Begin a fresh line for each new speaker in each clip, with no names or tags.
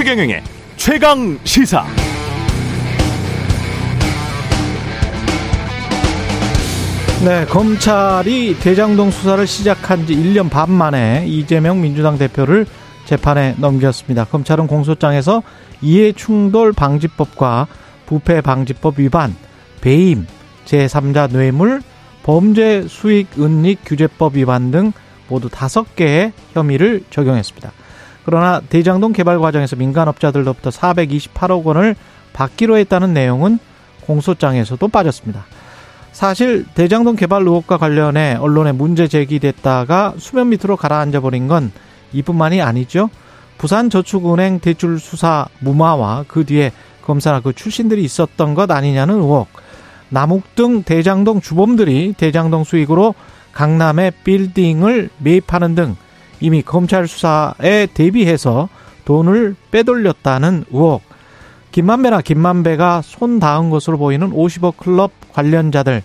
최경영의 최강 시사.
네, 검찰이 대장동 수사를 시작한 지 1년 반 만에 이재명 민주당 대표를 재판에 넘겼습니다. 검찰은 공소장에서 이해충돌 방지법과 부패 방지법 위반, 배임, 제3자 뇌물, 범죄 수익 은닉 규제법 위반 등 모두 다섯 개의 혐의를 적용했습니다. 그러나 대장동 개발 과정에서 민간업자들로부터 428억 원을 받기로 했다는 내용은 공소장에서도 빠졌습니다. 사실 대장동 개발 의혹과 관련해 언론에 문제 제기됐다가 수면 밑으로 가라앉아 버린 건 이뿐만이 아니죠. 부산저축은행 대출 수사 무마와 그 뒤에 검사나 그 출신들이 있었던 것 아니냐는 의혹. 남욱 등 대장동 주범들이 대장동 수익으로 강남의 빌딩을 매입하는 등 이미 검찰 수사에 대비해서 돈을 빼돌렸다는 의혹. 김만배나 김만배가 손 닿은 것으로 보이는 50억 클럽 관련자들,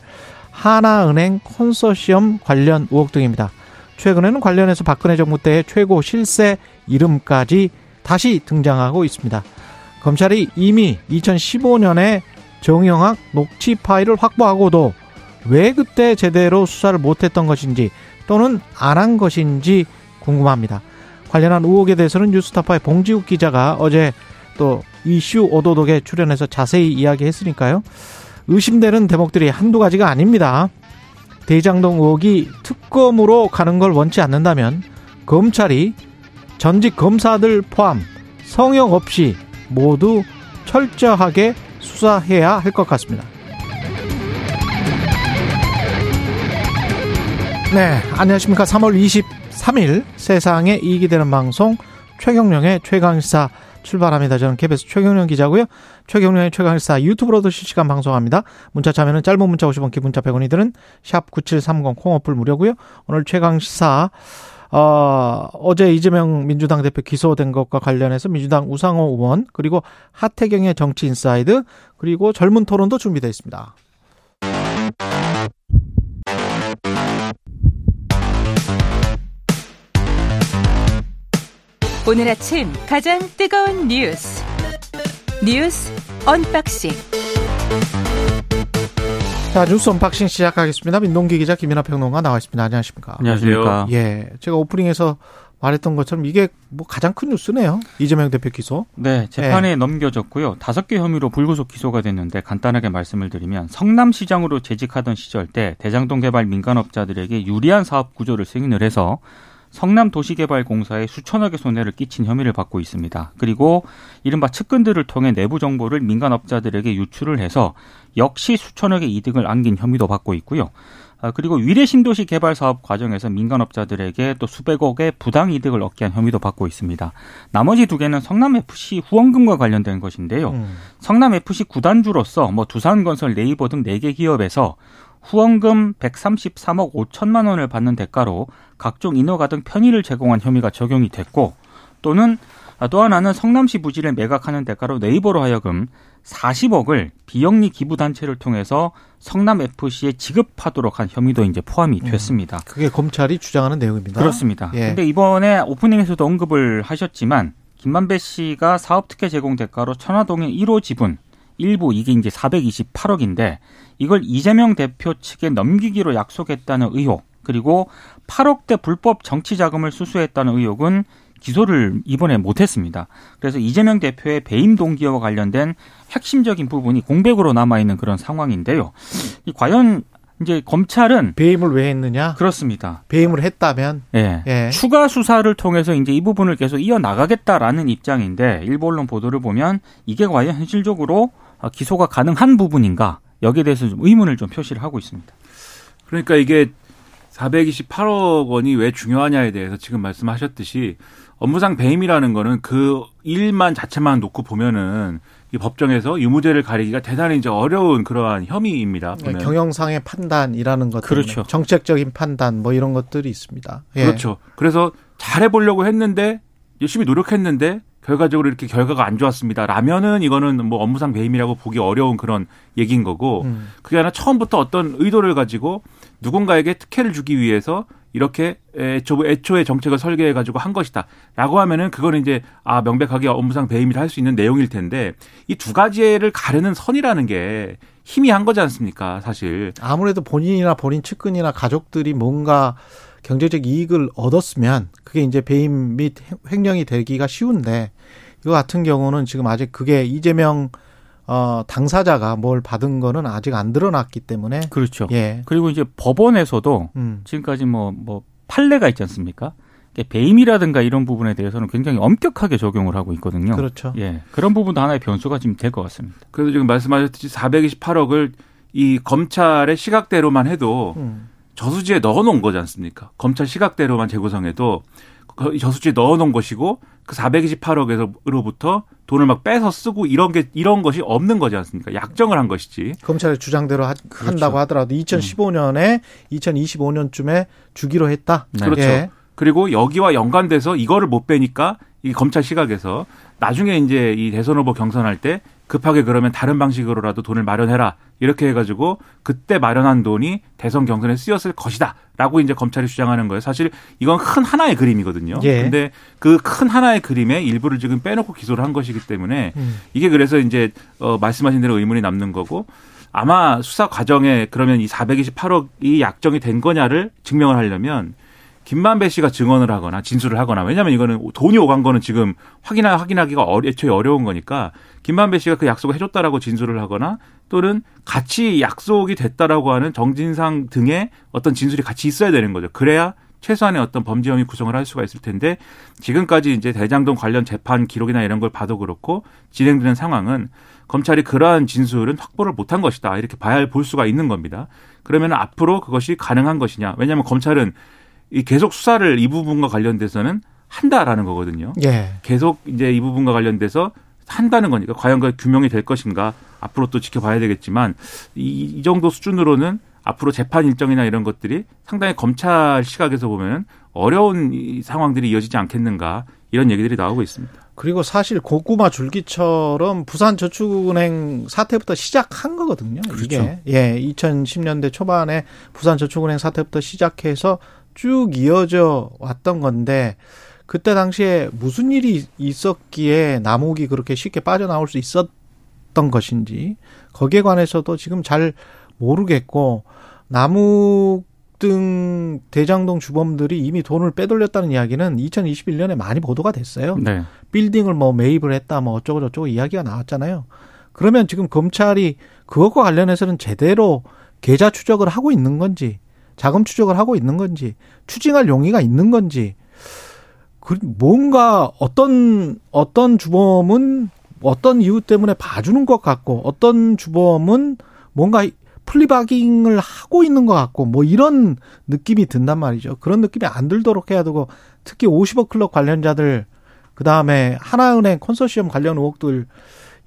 하나은행 컨소시엄 관련 의혹 등입니다. 최근에는 관련해서 박근혜 정부 때의 최고 실세 이름까지 다시 등장하고 있습니다. 검찰이 이미 2015년에 정영학 녹취 파일을 확보하고도 왜 그때 제대로 수사를 못했던 것인지 또는 안 한 것인지 궁금합니다. 관련한 의혹에 대해서는 뉴스타파의 봉지욱 기자가 어제 또 이슈 오도독에 출연해서 자세히 이야기했으니까요. 의심되는 대목들이 한두 가지가 아닙니다. 대장동 의혹이 특검으로 가는 걸 원치 않는다면 검찰이 전직 검사들 포함 성역 없이 모두 철저하게 수사해야 할 것 같습니다. 네, 안녕하십니까. 3월 23일 세상에 이익이 되는 방송 최경령의 최강시사 출발합니다. 저는 KBS 최경령 기자고요. 최경령의 최강시사 유튜브로도 실시간 방송합니다. 문자 참여는 짧은 문자 50원, 기본자 100원이 드는 샵 9730 콩어플 무료고요. 오늘 최강시사 어, 어제 이재명 민주당 대표 기소된 것과 관련해서 민주당 우상호 의원 그리고 하태경의 정치 inside 그리고 젊은 토론도 준비되어 있습니다.
오늘 아침 가장 뜨거운 뉴스 뉴스 unboxing
자 뉴스 unboxing 시작하겠습니다. 민동기 기자 김민아 평론가 나와 있습니다. 안녕하십니까?
안녕하십니까?
예, 제가 오프닝에서 말했던 것처럼 이게 뭐 가장 큰 뉴스네요. 이재명 대표 기소.
네, 재판에 네. 넘겨졌고요. 다섯 개 혐의로 불구속 기소가 됐는데 간단하게 말씀을 드리면 성남시장으로 재직하던 시절 때 대장동 개발 민간업자들에게 유리한 사업 구조를 승인을 해서 성남 도시개발공사에 수천억의 손해를 끼친 혐의를 받고 있습니다. 그리고 이른바 측근들을 통해 내부 정보를 민간업자들에게 유출을 해서 역시 수천억의 이득을 안긴 혐의도 받고 있고요. 아, 그리고 위례 신도시 개발 사업 과정에서 민간업자들에게 또 수백억의 부당 이득을 얻게 한 혐의도 받고 있습니다. 나머지 두 개는 성남 FC 후원금과 관련된 것인데요. 음. 성남 FC 구단주로서 뭐 두산건설, 네이버 등 네 개 기업에서 후원금 133억 5천만 원을 받는 대가로 각종 인허가 등 편의를 제공한 혐의가 적용이 됐고 또는 또 하나는 성남시 부지를 매각하는 대가로 네이버로 하여금 40억을 비영리 기부 단체를 통해서 성남 FC에 지급하도록 한 혐의도 이제 포함이 음, 됐습니다. 음,
그게 검찰이 주장하는 내용입니다.
그렇습니다. 예. 근데 이번에 오프닝에서도 언급을 하셨지만 김만배 씨가 사업 특혜 제공 대가로 천화동의 1호 지분 일부 이게 이제 428억인데 이걸 이재명 대표 측에 넘기기로 약속했다는 의혹 그리고 8억대 불법 정치 자금을 수수했다는 의혹은 기소를 이번에 못했습니다. 그래서 이재명 대표의 배임 동기와 관련된 핵심적인 부분이 공백으로 남아 있는 그런 상황인데요. 이 과연 이제 검찰은
배임을 왜 했느냐?
그렇습니다.
배임을 했다면
예. 예. 추가 수사를 통해서 이제 이 부분을 계속 이어 나가겠다라는 입장인데 일본 언론 보도를 보면 이게 과연 현실적으로 기소가 가능한 부분인가 여기에 대해서 좀 의문을 좀 표시를 하고 있습니다.
그러니까 이게 428억 원이 왜 중요하냐에 대해서 지금 말씀하셨듯이 업무상 배임이라는 거는 그 일만 자체만 놓고 보면은 이 법정에서 유무죄를 가리기가 대단히 이제 어려운 그러한 혐의입니다.
네, 경영상의 판단이라는 것 그렇죠. 정책적인 판단 뭐 이런 것들이 있습니다.
예. 그렇죠. 그래서 잘해 보려고 했는데 열심히 노력했는데 결과적으로 이렇게 결과가 안 좋았습니다. 라면은 이거는 뭐 업무상 배임이라고 보기 어려운 그런 얘기인 거고 음. 그게 아니라 처음부터 어떤 의도를 가지고 누군가에게 특혜를 주기 위해서 이렇게 애초, 애초 에 정책을 설계해 가지고 한 것이다라고 하면은 그거는 이제 아 명백하게 업무상 배임이라 할 수 있는 내용일 텐데 이 두 가지를 가르는 선이라는 게 희미한 거지 않습니까 사실
아무래도 본인이나 본인 측근이나 가족들이 뭔가 경제적 이익을 얻었으면 그게 이제 배임 및 횡령이 되기가 쉬운데 이거 같은 경우는 지금 아직 그게 이재명 어 당사자가 뭘 받은 거는 아직 안 드러났기 때문에
그렇죠.
예.
그리고 이제 법원에서도
음.
지금까지 뭐, 뭐, 판례가 있지 않습니까? 배임이라든가 이런 부분에 대해서는 굉장히 엄격하게 적용을 하고 있거든요.
그렇죠.
예. 그런 부분도 하나의 변수가 지금 될 것 같습니다.
그래서 지금 말씀하셨듯이 428억을 이 검찰의 시각대로만 해도
음.
저수지에 넣어놓은 거지 않습니까? 검찰 시각대로만 재구성해도 그 저수지에 넣어놓은 것이고 그 428억에서로부터 돈을 막 빼서 쓰고 이런 게 이런 것이 없는 거지 않습니까? 약정을 한 것이지.
검찰의 주장대로 하,
그렇죠.
한다고 하더라도 2015년에 2025년쯤에 주기로 했다.
네.
그렇죠.
예.
그리고 여기와 연관돼서 이거를 못 빼니까 이 검찰 시각에서 나중에 이제 이 대선 후보 경선할 때 급하게 그러면 다른 방식으로라도 돈을 마련해라 이렇게 해가지고 그때 마련한 돈이 대선 경선에 쓰였을 것이다라고 이제 검찰이 주장하는 거예요. 사실 이건 큰 하나의 그림이거든요.
예.
근데 그 큰 하나의 그림의 일부를 지금 빼놓고 기소를 한 것이기 때문에
음.
이게 그래서 이제 어 말씀하신 대로 의문이 남는 거고 아마 수사 과정에 그러면 이 428억이 약정이 된 거냐를 증명을 하려면 김만배 씨가 증언을 하거나 진술을 하거나 왜냐하면 이거는 돈이 오간 거는 지금 확인하 확인하기가 어- 애초에 어려운 거니까 김만배 씨가 그 약속을 해줬다라고 진술을 하거나 또는 같이 약속이 됐다라고 하는 정진상 등의 어떤 진술이 같이 있어야 되는 거죠. 그래야 최소한의 어떤 범죄 혐의 구성을 할 수가 있을 텐데 지금까지 이제 대장동 관련 재판 기록이나 이런 걸 봐도 그렇고 진행되는 상황은 검찰이 그러한 진술은 확보를 못한 것이다 이렇게 봐야 볼 수가 있는 겁니다. 그러면 앞으로 그것이 가능한 것이냐? 왜냐하면 검찰은 이 계속 수사를 이 부분과 관련돼서는 한다라는 거거든요.
예.
계속 이제 이 부분과 관련돼서 한다는 거니까 과연 그 규명이 될 것인가 앞으로 또 지켜봐야 되겠지만 이, 이 정도 수준으로는 앞으로 재판 일정이나 이런 것들이 상당히 검찰 시각에서 보면 어려운 이 상황들이 이어지지 않겠는가 이런 얘기들이 나오고 있습니다.
그리고 사실 고구마 줄기처럼 부산저축은행 사태부터 시작한 거거든요. 이게 예, 2010년대 초반에 부산저축은행 사태부터 시작해서 쭉 이어져 왔던 건데 그때 당시에 무슨 일이 있었기에 남욱이 그렇게 쉽게 빠져나올 수 있었던 것인지 거기에 관해서도 지금 잘 모르겠고 남욱 등 대장동 주범들이 이미 돈을 빼돌렸다는 이야기는 2021년에 많이 보도가 됐어요.
네.
빌딩을 뭐 매입을 했다 뭐 어쩌고 저쩌고 이야기가 나왔잖아요. 그러면 지금 검찰이 그것과 관련해서는 제대로 계좌 추적을 하고 있는 건지 자금 추적을 하고 있는 건지 추징할 용의가 있는 건지 그 뭔가 어떤 어떤 주범은 어떤 이유 때문에 봐주는 것 같고 어떤 주범은 뭔가 플리바깅을 하고 있는 것 같고 뭐 이런 느낌이 든단 말이죠. 그런 느낌이 안 들도록 해야 되고 특히 50억 클럽 관련자들 그 다음에 하나은행 컨소시엄 관련 의혹들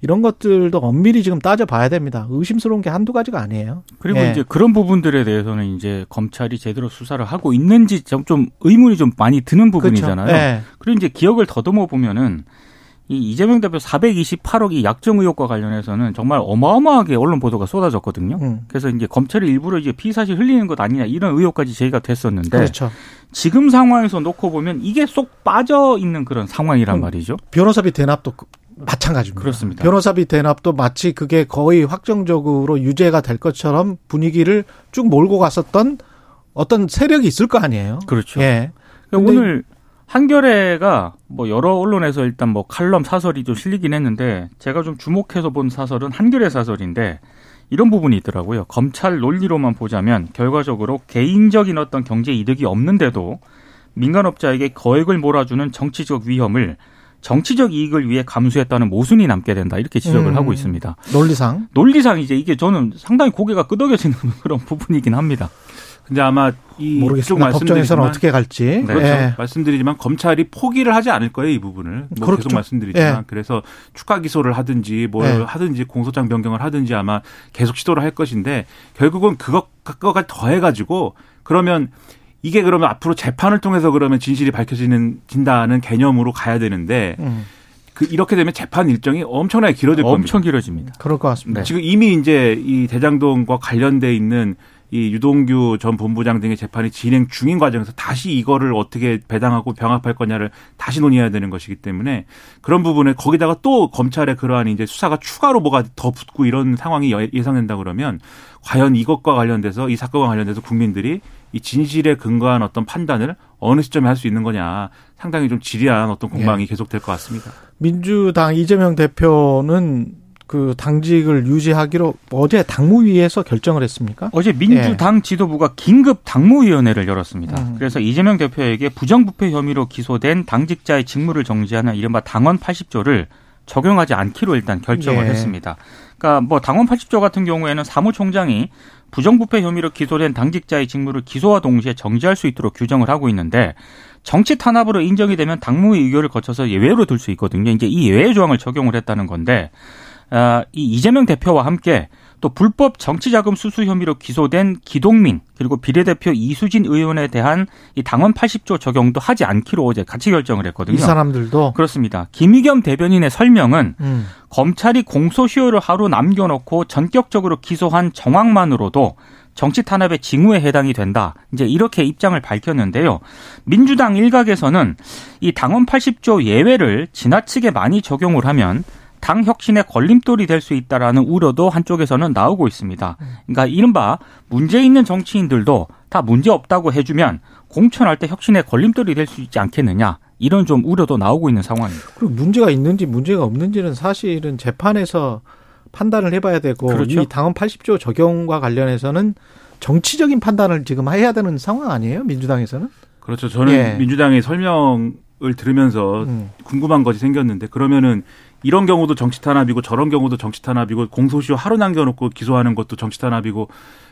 이런 것들도 엄밀히 지금 따져봐야 됩니다. 의심스러운 게 한두 가지가 아니에요.
그리고
예.
이제 그런 부분들에 대해서는 이제 검찰이 제대로 수사를 하고 있는지 좀, 좀 의문이 좀 많이 드는 부분이잖아요.
그렇죠. 예.
그리고 이제 기억을 더듬어 보면은 이 이재명 대표 428억이 약정 의혹과 관련해서는 정말 어마어마하게 언론 보도가 쏟아졌거든요.
음.
그래서 이제 검찰이 일부러 이제 피사실 흘리는 것 아니냐 이런 의혹까지 제기가 됐었는데
그렇죠.
지금 상황에서 놓고 보면 이게 쏙 빠져 있는 그런 상황이란
음.
말이죠.
변호사비 대납도 그- 마찬가지입니다.
그렇습니다.
변호사비 대납도 마치 그게 거의 확정적으로 유죄가 될 것처럼 분위기를 쭉 몰고 갔었던 어떤 세력이 있을 거 아니에요.
그렇죠.
예.
그러니까 오늘 한겨레가 뭐 여러 언론에서 일단 뭐 칼럼 사설이 좀 실리긴 했는데 제가 좀 주목해서 본 사설은 한겨레 사설인데 이런 부분이 있더라고요. 검찰 논리로만 보자면 결과적으로 개인적인 어떤 경제 이득이 없는데도 민간업자에게 거액을 몰아주는 정치적 위험을 정치적 이익을 위해 감수했다는 모순이 남게 된다 이렇게 지적을
음.
하고 있습니다.
논리상
논리상 이제 이게 저는 상당히 고개가 끄덕여지는 그런 부분이긴 합니다.
근데 아마 이쪽
모르겠습니다. 법정에서는
말씀드리지만
어떻게 갈지.
네,
그렇죠.
예.
말씀드리지만 검찰이 포기를 하지 않을 거예요 이 부분을 뭐
그렇죠.
계속 말씀드리지만
예.
그래서 추가 기소를 하든지 뭘
예.
하든지 공소장 변경을 하든지 아마 계속 시도를 할 것인데 결국은 그것 그거가 더해가지고 그러면 이게 그러면 앞으로 재판을 통해서 그러면 진실이 밝혀지는 진다는 개념으로 가야 되는데
음,
그 이렇게 되면 재판 일정이 엄청나게 길어질 겁니다.
엄청 길어집니다.
그럴 것 같습니다.
네.
지금 이미 이제 이 대장동과 관련돼 있는 이 유동규 전 본부장 등의 재판이 진행 중인 과정에서 다시 이거를 어떻게 배당하고 병합할 거냐를 다시 논의해야 되는 것이기 때문에 그런 부분에 거기다가 또 검찰의 그러한 이제 수사가 추가로 뭐가 더 붙고 이런 상황이 예상된다 그러면 과연 이것과 관련돼서 이 사건과 관련돼서 국민들이 이 진실에 근거한 어떤 판단을 어느 시점에 할 수 있는 거냐 상당히 좀 지리한 어떤 공방이 예. 계속될 것 같습니다.
민주당 이재명 대표는 그 당직을 유지하기로 어제 당무위에서 결정을 했습니까?
어제 민주당 예. 지도부가 긴급 당무위원회를 열었습니다. 음. 그래서 이재명 대표에게 부정부패 혐의로 기소된 당직자의 직무를 정지하는 이른바 당원 80조를 적용하지 않기로 일단 결정을 예. 했습니다. 그러니까 뭐 당원 80조 같은 경우에는 사무총장이 부정부패 혐의로 기소된 당직자의 직무를 기소와 동시에 정지할 수 있도록 규정을 하고 있는데 정치 탄압으로 인정이 되면 당무위 의결을 거쳐서 예외로 둘 수 있거든요. 이제 이 예외 조항을 적용을 했다는 건데 아, 이 이재명 대표와 함께 또 불법 정치자금 수수 혐의로 기소된 기동민 그리고 비례대표 이수진 의원에 대한 이 당원 80조 적용도 하지 않기로 어제 같이 결정을 했거든요. 이
사람들도
그렇습니다. 김의겸 대변인의 설명은 음. 검찰이 공소시효를 하루 남겨놓고 전격적으로 기소한 정황만으로도 정치 탄압의 징후에 해당이 된다. 이제 이렇게 입장을 밝혔는데요. 민주당 일각에서는 이 당원 80조 예외를 지나치게 많이 적용을 하면 당 혁신의 걸림돌이 될 수 있다라는 우려도 한쪽에서는 나오고 있습니다. 그러니까 이른바 문제 있는 정치인들도 다 문제 없다고 해주면 공천할 때 혁신의 걸림돌이 될 수 있지 않겠느냐. 이런 좀 우려도 나오고 있는 상황입니다.
그리고 문제가 있는지 문제가 없는지는 사실은 재판에서 판단을 해봐야 되고 그렇죠? 이 당헌 80조 적용과 관련해서는 정치적인 판단을 지금 해야 되는 상황 아니에요? 민주당에서는?
그렇죠. 저는 예. 민주당의 설명을 들으면서 음. 궁금한 것이 생겼는데 그러면은 이런 경우도 정치 탄압이고 저런 경우도 정치 탄압이고 공소시효 하루 남겨놓고 기소하는 것도 정치 탄압이고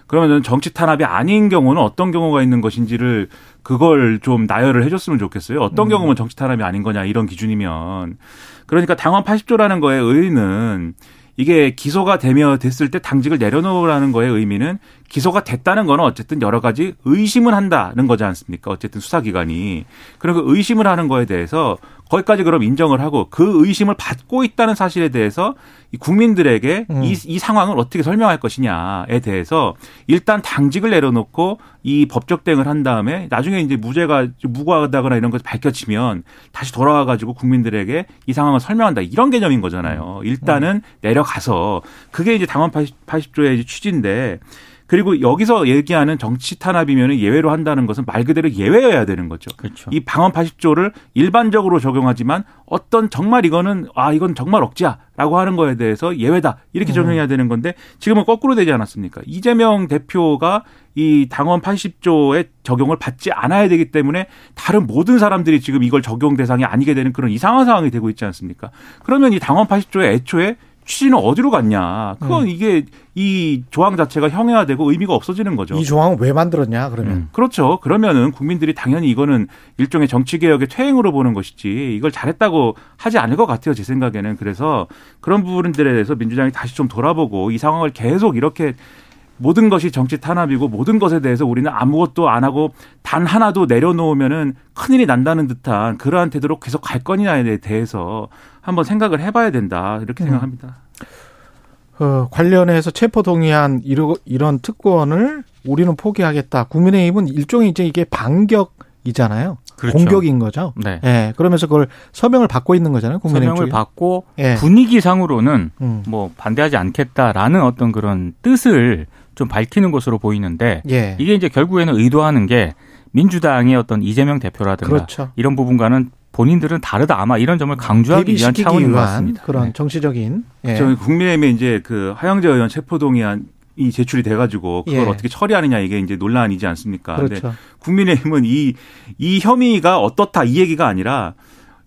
그러면 정치 탄압이 아닌 경우는 어떤 경우가 있는 것인지를 그걸 좀 나열을 해줬으면 좋겠어요. 어떤 음. 경우면 정치 탄압이 아닌 거냐 이런 기준이면 그러니까 당원 80조라는 거에 의의는 이게 기소가 되며 됐을 때 당직을 내려놓으라는 거의 의미는 기소가 됐다는 거는 어쨌든 여러 가지 의심을 한다는 거지 않습니까? 어쨌든 수사기관이. 그런 그 의심을 하는 거에 대해서 거기까지 그럼 인정을 하고 그 의심을 받고 있다는 사실에 대해서 국민들에게 음. 이, 이 상황을 어떻게 설명할 것이냐에 대해서 일단 당직을 내려놓고 이 법적 대응을 한 다음에 나중에 이제 무죄가 무고하다거나 이런 것이 밝혀지면 다시 돌아와 가지고 국민들에게 이 상황을 설명한다 이런 개념인 거잖아요. 일단은 내려가서 그게 이제 당원 80, 80조의 취지인데 그리고 여기서 얘기하는 정치 탄압이면 예외로 한다는 것은 말 그대로 예외여야 되는 거죠. 그렇죠. 이 방언 80조를 일반적으로 적용하지만 어떤 정말 이거는 아 이건 정말 억지야라고 하는 거에 대해서 예외다 이렇게 음. 적용해야 되는 건데 지금은 거꾸로 되지 않았습니까? 이재명 대표가 이 당원 80조의 적용을 받지 않아야 되기 때문에 다른 모든 사람들이 지금 이걸 적용 대상이 아니게 되는 그런 이상한 상황이 되고 있지 않습니까? 그러면 이 당원 80조의 애초에 취지는 어디로 갔냐. 그건 음. 이게 이 조항 자체가 형해화되고 의미가 없어지는 거죠.
이 조항은 왜 만들었냐, 그러면. 음.
그렇죠. 그러면은 국민들이 당연히 이거는 일종의 정치개혁의 퇴행으로 보는 것이지 이걸 잘했다고 하지 않을 것 같아요. 제 생각에는. 그래서 그런 부분들에 대해서 민주당이 다시 좀 돌아보고 이 상황을 계속 이렇게 모든 것이 정치 탄압이고 모든 것에 대해서 우리는 아무것도 안 하고 단 하나도 내려놓으면은 큰일이 난다는 듯한 그러한 태도로 계속 갈 거냐에 대해서 한번 생각을 해봐야 된다 이렇게 음. 생각합니다.
어, 관련해서 체포 동의안 이런, 이런 특권을 우리는 포기하겠다. 국민의힘은 일종의 이제 이게 반격이잖아요. 그렇죠. 공격인 거죠. 네. 예. 그러면서 그걸 서명을 받고 있는 거잖아요. 국민의힘
서명을 쪽에. 받고 예. 분위기상으로는 음. 뭐 반대하지 않겠다라는 어떤 그런 뜻을 좀 밝히는 것으로 보이는데 예. 이게 이제 결국에는 의도하는 게 민주당의 어떤 이재명 대표라든가 그렇죠. 이런 부분과는 본인들은 다르다 아마 이런 점을 강조하기 위한 차원인 것 같습니다.
그런 네. 정치적인.
예. 저 국민의힘에 이제 그 하영재 의원 체포동의안 이 제출이 돼가지고 그걸 예. 어떻게 처리하느냐 이게 이제 논란이지 않습니까?
그렇죠.
국민의힘은 이, 이 혐의가 어떻다 이 얘기가 아니라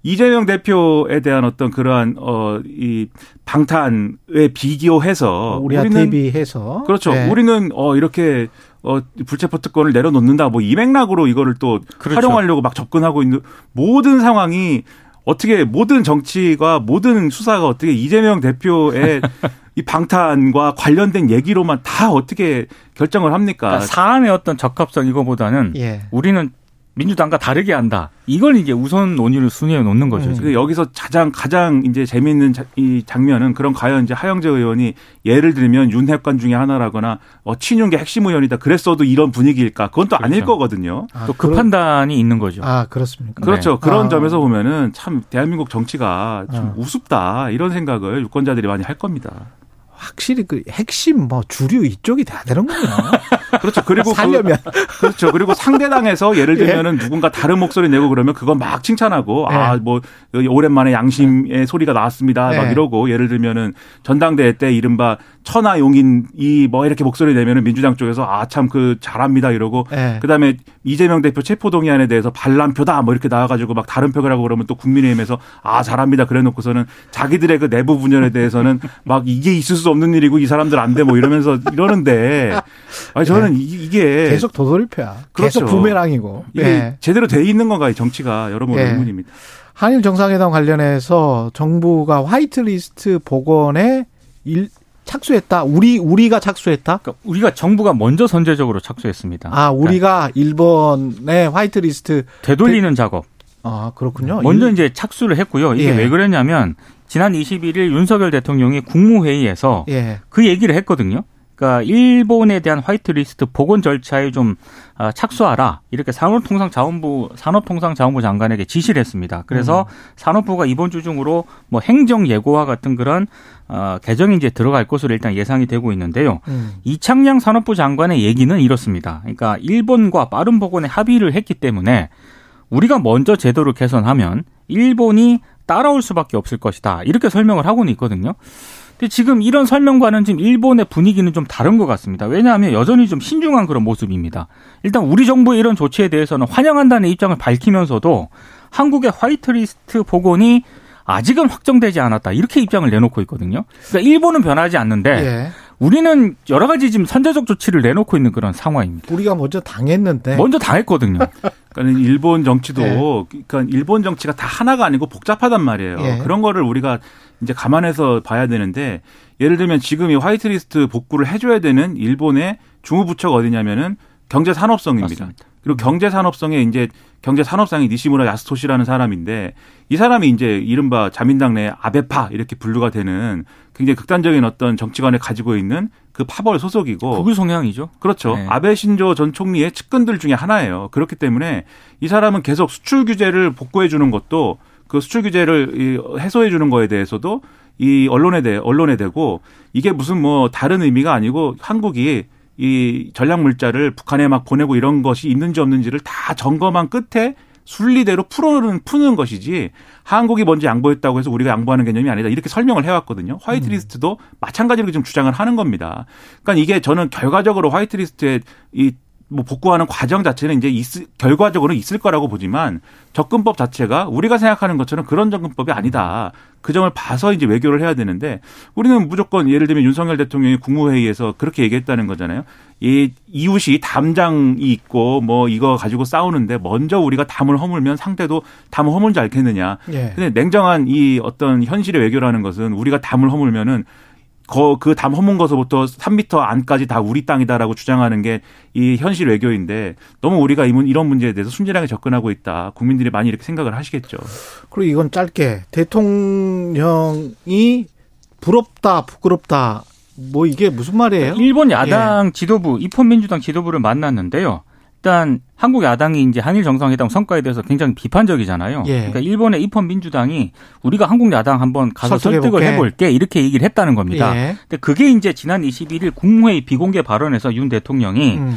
이재명 대표에 대한 어떤 그러한 어이 방탄에 비교해서
우리와 우리는 대비해서
그렇죠. 네. 우리는 어 이렇게 어 불체포 특권을 내려놓는다 뭐 이 맥락으로 이거를 또 그렇죠. 활용하려고 막 접근하고 있는 모든 상황이 어떻게 모든 정치가 모든 수사가 어떻게 이재명 대표의 이 방탄과 관련된 얘기로만 다 어떻게 결정을 합니까?
그러니까 사안의 어떤 적합성 이거보다는 예. 우리는 민주당과 다르게 한다. 이걸 이제 우선 논의를 순위에 놓는 거죠.
음. 여기서 가장 가장 이제 재미있는 자, 이 장면은 그런 과연 이제 하영재 의원이 예를 들면 윤핵관 중에 하나라거나 어, 친윤계 핵심 의원이다 그랬어도 이런 분위기일까? 그건 또 그렇죠. 아닐 거거든요.
아, 또그 그런... 판단이 있는 거죠.
아 그렇습니까?
그렇죠. 네. 그런 아. 점에서 보면은 참 대한민국 정치가 좀 아. 우습다 이런 생각을 유권자들이 많이 할 겁니다.
확실히 그 핵심 뭐 주류 이쪽이 돼야 되는군요.
그렇죠. 그리고 살려면 그, 렇죠 그리고 상대당에서 예를 예. 들면은 예. 누군가 다른 목소리 내고 그러면 그건 막 칭찬하고 예. 아뭐 오랜만에 양심의 예. 소리가 나왔습니다. 예. 막 이러고 예를 들면은 전당대회 때 이른바 천하 용인 이 뭐 이렇게 목소리 내면은 민주당 쪽에서 아 참 그 잘합니다 이러고 예. 그다음에 이재명 대표 체포 동의안에 대해서 반란표다 뭐 이렇게 나와가지고 막 다른 표를 하고 그러면 또 국민의힘에서 아 잘합니다 그래놓고서는 자기들의 그 내부 분열에 대해서는 막 이게 있을 수 없는 일이고 이 사람들 안 돼 뭐 이러면서 이러는데 아니 저는 네. 이게
계속 도돌이표야. 그렇죠. 계속 부메랑이고
이게 네. 제대로 돼 있는 건가 이 정치가 여러모로 네. 의문입니다.
한일 정상회담 관련해서 정부가 화이트리스트 복원에 일, 착수했다. 우리 우리가 착수했다.
그러니까 우리가 정부가 먼저 선제적으로 착수했습니다.
아 우리가 그러니까 일본의 화이트리스트
되돌리는 되... 작업.
아 그렇군요.
먼저 일... 이제 착수를 했고요. 이게 예. 왜 그랬냐면 지난 21일 윤석열 대통령이 국무회의에서 예. 그 얘기를 했거든요. 그러니까 일본에 대한 화이트리스트 복원 절차에 좀 아, 착수하라 이렇게 산업통상자원부 산업통상자원부 장관에게 지시를 했습니다. 그래서 음. 산업부가 이번 주 중으로 뭐 행정 예고와 같은 그런 어, 개정이 이제 들어갈 것으로 일단 예상이 되고 있는데요. 음. 이창양 산업부 장관의 얘기는 이렇습니다. 그러니까 일본과 빠른 복원에 합의를 했기 때문에 우리가 먼저 제도를 개선하면 일본이 따라올 수밖에 없을 것이다. 이렇게 설명을 하고는 있거든요. 근데 지금 이런 설명과는 지금 일본의 분위기는 좀 다른 것 같습니다. 왜냐하면 여전히 좀 신중한 그런 모습입니다. 일단 우리 정부의 이런 조치에 대해서는 환영한다는 입장을 밝히면서도 한국의 화이트리스트 복원이 아직은 확정되지 않았다. 이렇게 입장을 내놓고 있거든요. 그러니까 일본은 변하지 않는데 예. 우리는 여러 가지 지금 선제적 조치를 내놓고 있는 그런 상황입니다.
우리가 먼저 당했는데.
먼저 당했거든요.
그러니까 일본 정치도 예. 그러니까 일본 정치가 다 하나가 아니고 복잡하단 말이에요. 예. 그런 거를 우리가 이제 감안해서 봐야 되는데 예를 들면 지금 이 화이트리스트 복구를 해줘야 되는 일본의 중후부처가 어디냐면은 경제산업성입니다. 맞습니다. 그리고 경제산업성에 이제 경제산업상의 니시무라 야스토시라는 사람인데 이 사람이 이제 이른바 자민당 내 아베파 이렇게 분류가 되는 굉장히 극단적인 어떤 정치관을 가지고 있는 그 파벌 소속이고
극우 성향이죠.
그렇죠. 네. 아베 신조 전 총리의 측근들 중에 하나예요. 그렇기 때문에 이 사람은 계속 수출 규제를 복구해 주는 것도 그 수출 규제를 해소해 주는 거에 대해서도 이 언론에 대 언론에 대고 이게 무슨 뭐 다른 의미가 아니고 한국이 이 전략 물자를 북한에 막 보내고 이런 것이 있는지 없는지를 다 점검한 끝에 순리대로 풀어는 푸는 것이지 한국이 먼저 양보했다고 해서 우리가 양보하는 개념이 아니다 이렇게 설명을 해왔거든요. 화이트리스트도 음. 마찬가지로 지금 주장을 하는 겁니다. 그러니까 이게 저는 결과적으로 화이트리스트에 이뭐 복구하는 과정 자체는 이제 있을, 결과적으로 있을 거라고 보지만 접근법 자체가 우리가 생각하는 것처럼 그런 접근법이 아니다. 그 점을 봐서 이제 외교를 해야 되는데 우리는 무조건 예를 들면 윤석열 대통령이 국무회의에서 그렇게 얘기했다는 거잖아요. 이 이웃이 담장이 있고 뭐 이거 가지고 싸우는데 먼저 우리가 담을 허물면 상대도 담을 허물지 않겠느냐. 예. 근데 냉정한 이 어떤 현실의 외교라는 것은 우리가 담을 허물면은 그담 허문 거서부터 3미터 안까지 다 우리 땅이다라고 주장하는 게 이 현실 외교인데 너무 우리가 이런 문제에 대해서 순진하게 접근하고 있다. 국민들이 많이 이렇게 생각을 하시겠죠.
그리고 이건 짧게 대통령이 부럽다, 부끄럽다. 뭐 이게 무슨 말이에요?
일본 야당 예. 지도부, 입헌민주당 지도부를 만났는데요. 일단 한국 야당이 이제 한일 정상회담 성과에 대해서 굉장히 비판적이잖아요. 예. 그러니까 일본의 입헌 민주당이 우리가 한국 야당 한번 가서 설득을 해볼게 이렇게 얘기를 했다는 겁니다. 예. 근데 그게 이제 지난 21일 국무회의 비공개 발언에서 윤 대통령이 음.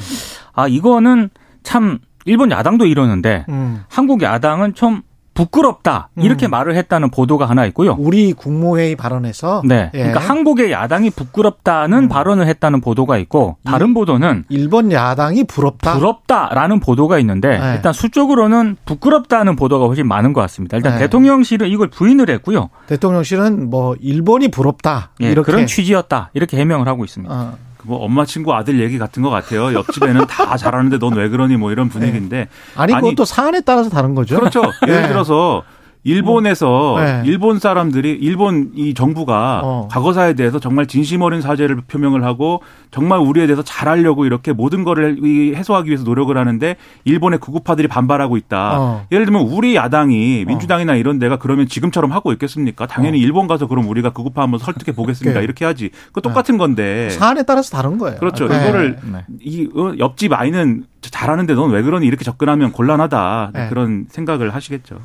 아 이거는 참 일본 야당도 이러는데 음. 한국 야당은 좀 부끄럽다 이렇게 음. 말을 했다는 보도가 하나 있고요.
우리 국무회의 발언에서
네, 예. 그러니까 한국의 야당이 부끄럽다는 음. 발언을 했다는 보도가 있고 다른 일, 보도는
일본 야당이 부럽다
부럽다라는 보도가 있는데 네. 일단 수적으로는 부끄럽다는 보도가 훨씬 많은 것 같습니다. 일단 네. 대통령실은 이걸 부인을 했고요.
대통령실은 뭐 일본이 부럽다
예, 이렇게 그런 취지였다 이렇게 해명을 하고 있습니다. 어.
뭐 엄마 친구 아들 얘기 같은 것 같아요. 옆집에는 다 잘하는데 넌 왜 그러니 뭐 이런 분위기인데.
네. 아니 그것도 사안에 따라서 다른 거죠.
그렇죠. 예를 들어서 일본에서
네.
일본 사람들이 일본 이 정부가
어.
과거사에 대해서 정말 진심 어린 사죄를 표명을 하고 정말 우리에 대해서 잘하려고 이렇게 모든 거를 이 해소하기 위해서 노력을 하는데 일본의 구구파들이 반발하고 있다.
어.
예를 들면 우리 야당이 민주당이나 이런 데가 그러면 지금처럼 하고 있겠습니까? 당연히 일본 가서 그럼 우리가 구구파 한번 설득해 보겠습니다.
어. 네.
이렇게 하지. 그 똑같은 건데.
사안에 따라서 다른 거예요.
그렇죠.
네.
이거를
네.
이 어, 옆집 아이는 잘하는데 넌 왜 그러니 이렇게 접근하면 곤란하다
네.
그런 생각을 하시겠죠.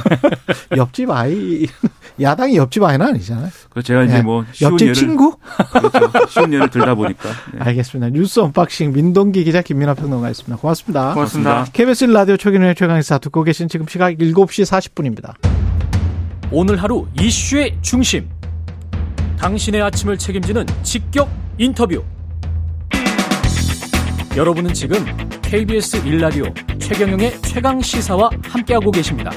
옆집 아이 야당이 옆집 아이는 아니잖아요.
그래서 제가 이제
네.
뭐 쉬운
옆집
예를
친구?
그렇죠. 쉬운 예를 들다 보니까 네.
알겠습니다. 뉴스 unboxing 민동기 기자 김민아 평론가였습니다. 고맙습니다.
고맙습니다.
KBS 라디오 최경영의 최강시사 듣고 계신 지금 시각 7시 40분입니다.
오늘 하루 이슈의 중심. 당신의 아침을 책임지는 직격 인터뷰. 여러분은 지금 KBS 일라디오 최경영의 최강 시사와 함께하고 계십니다.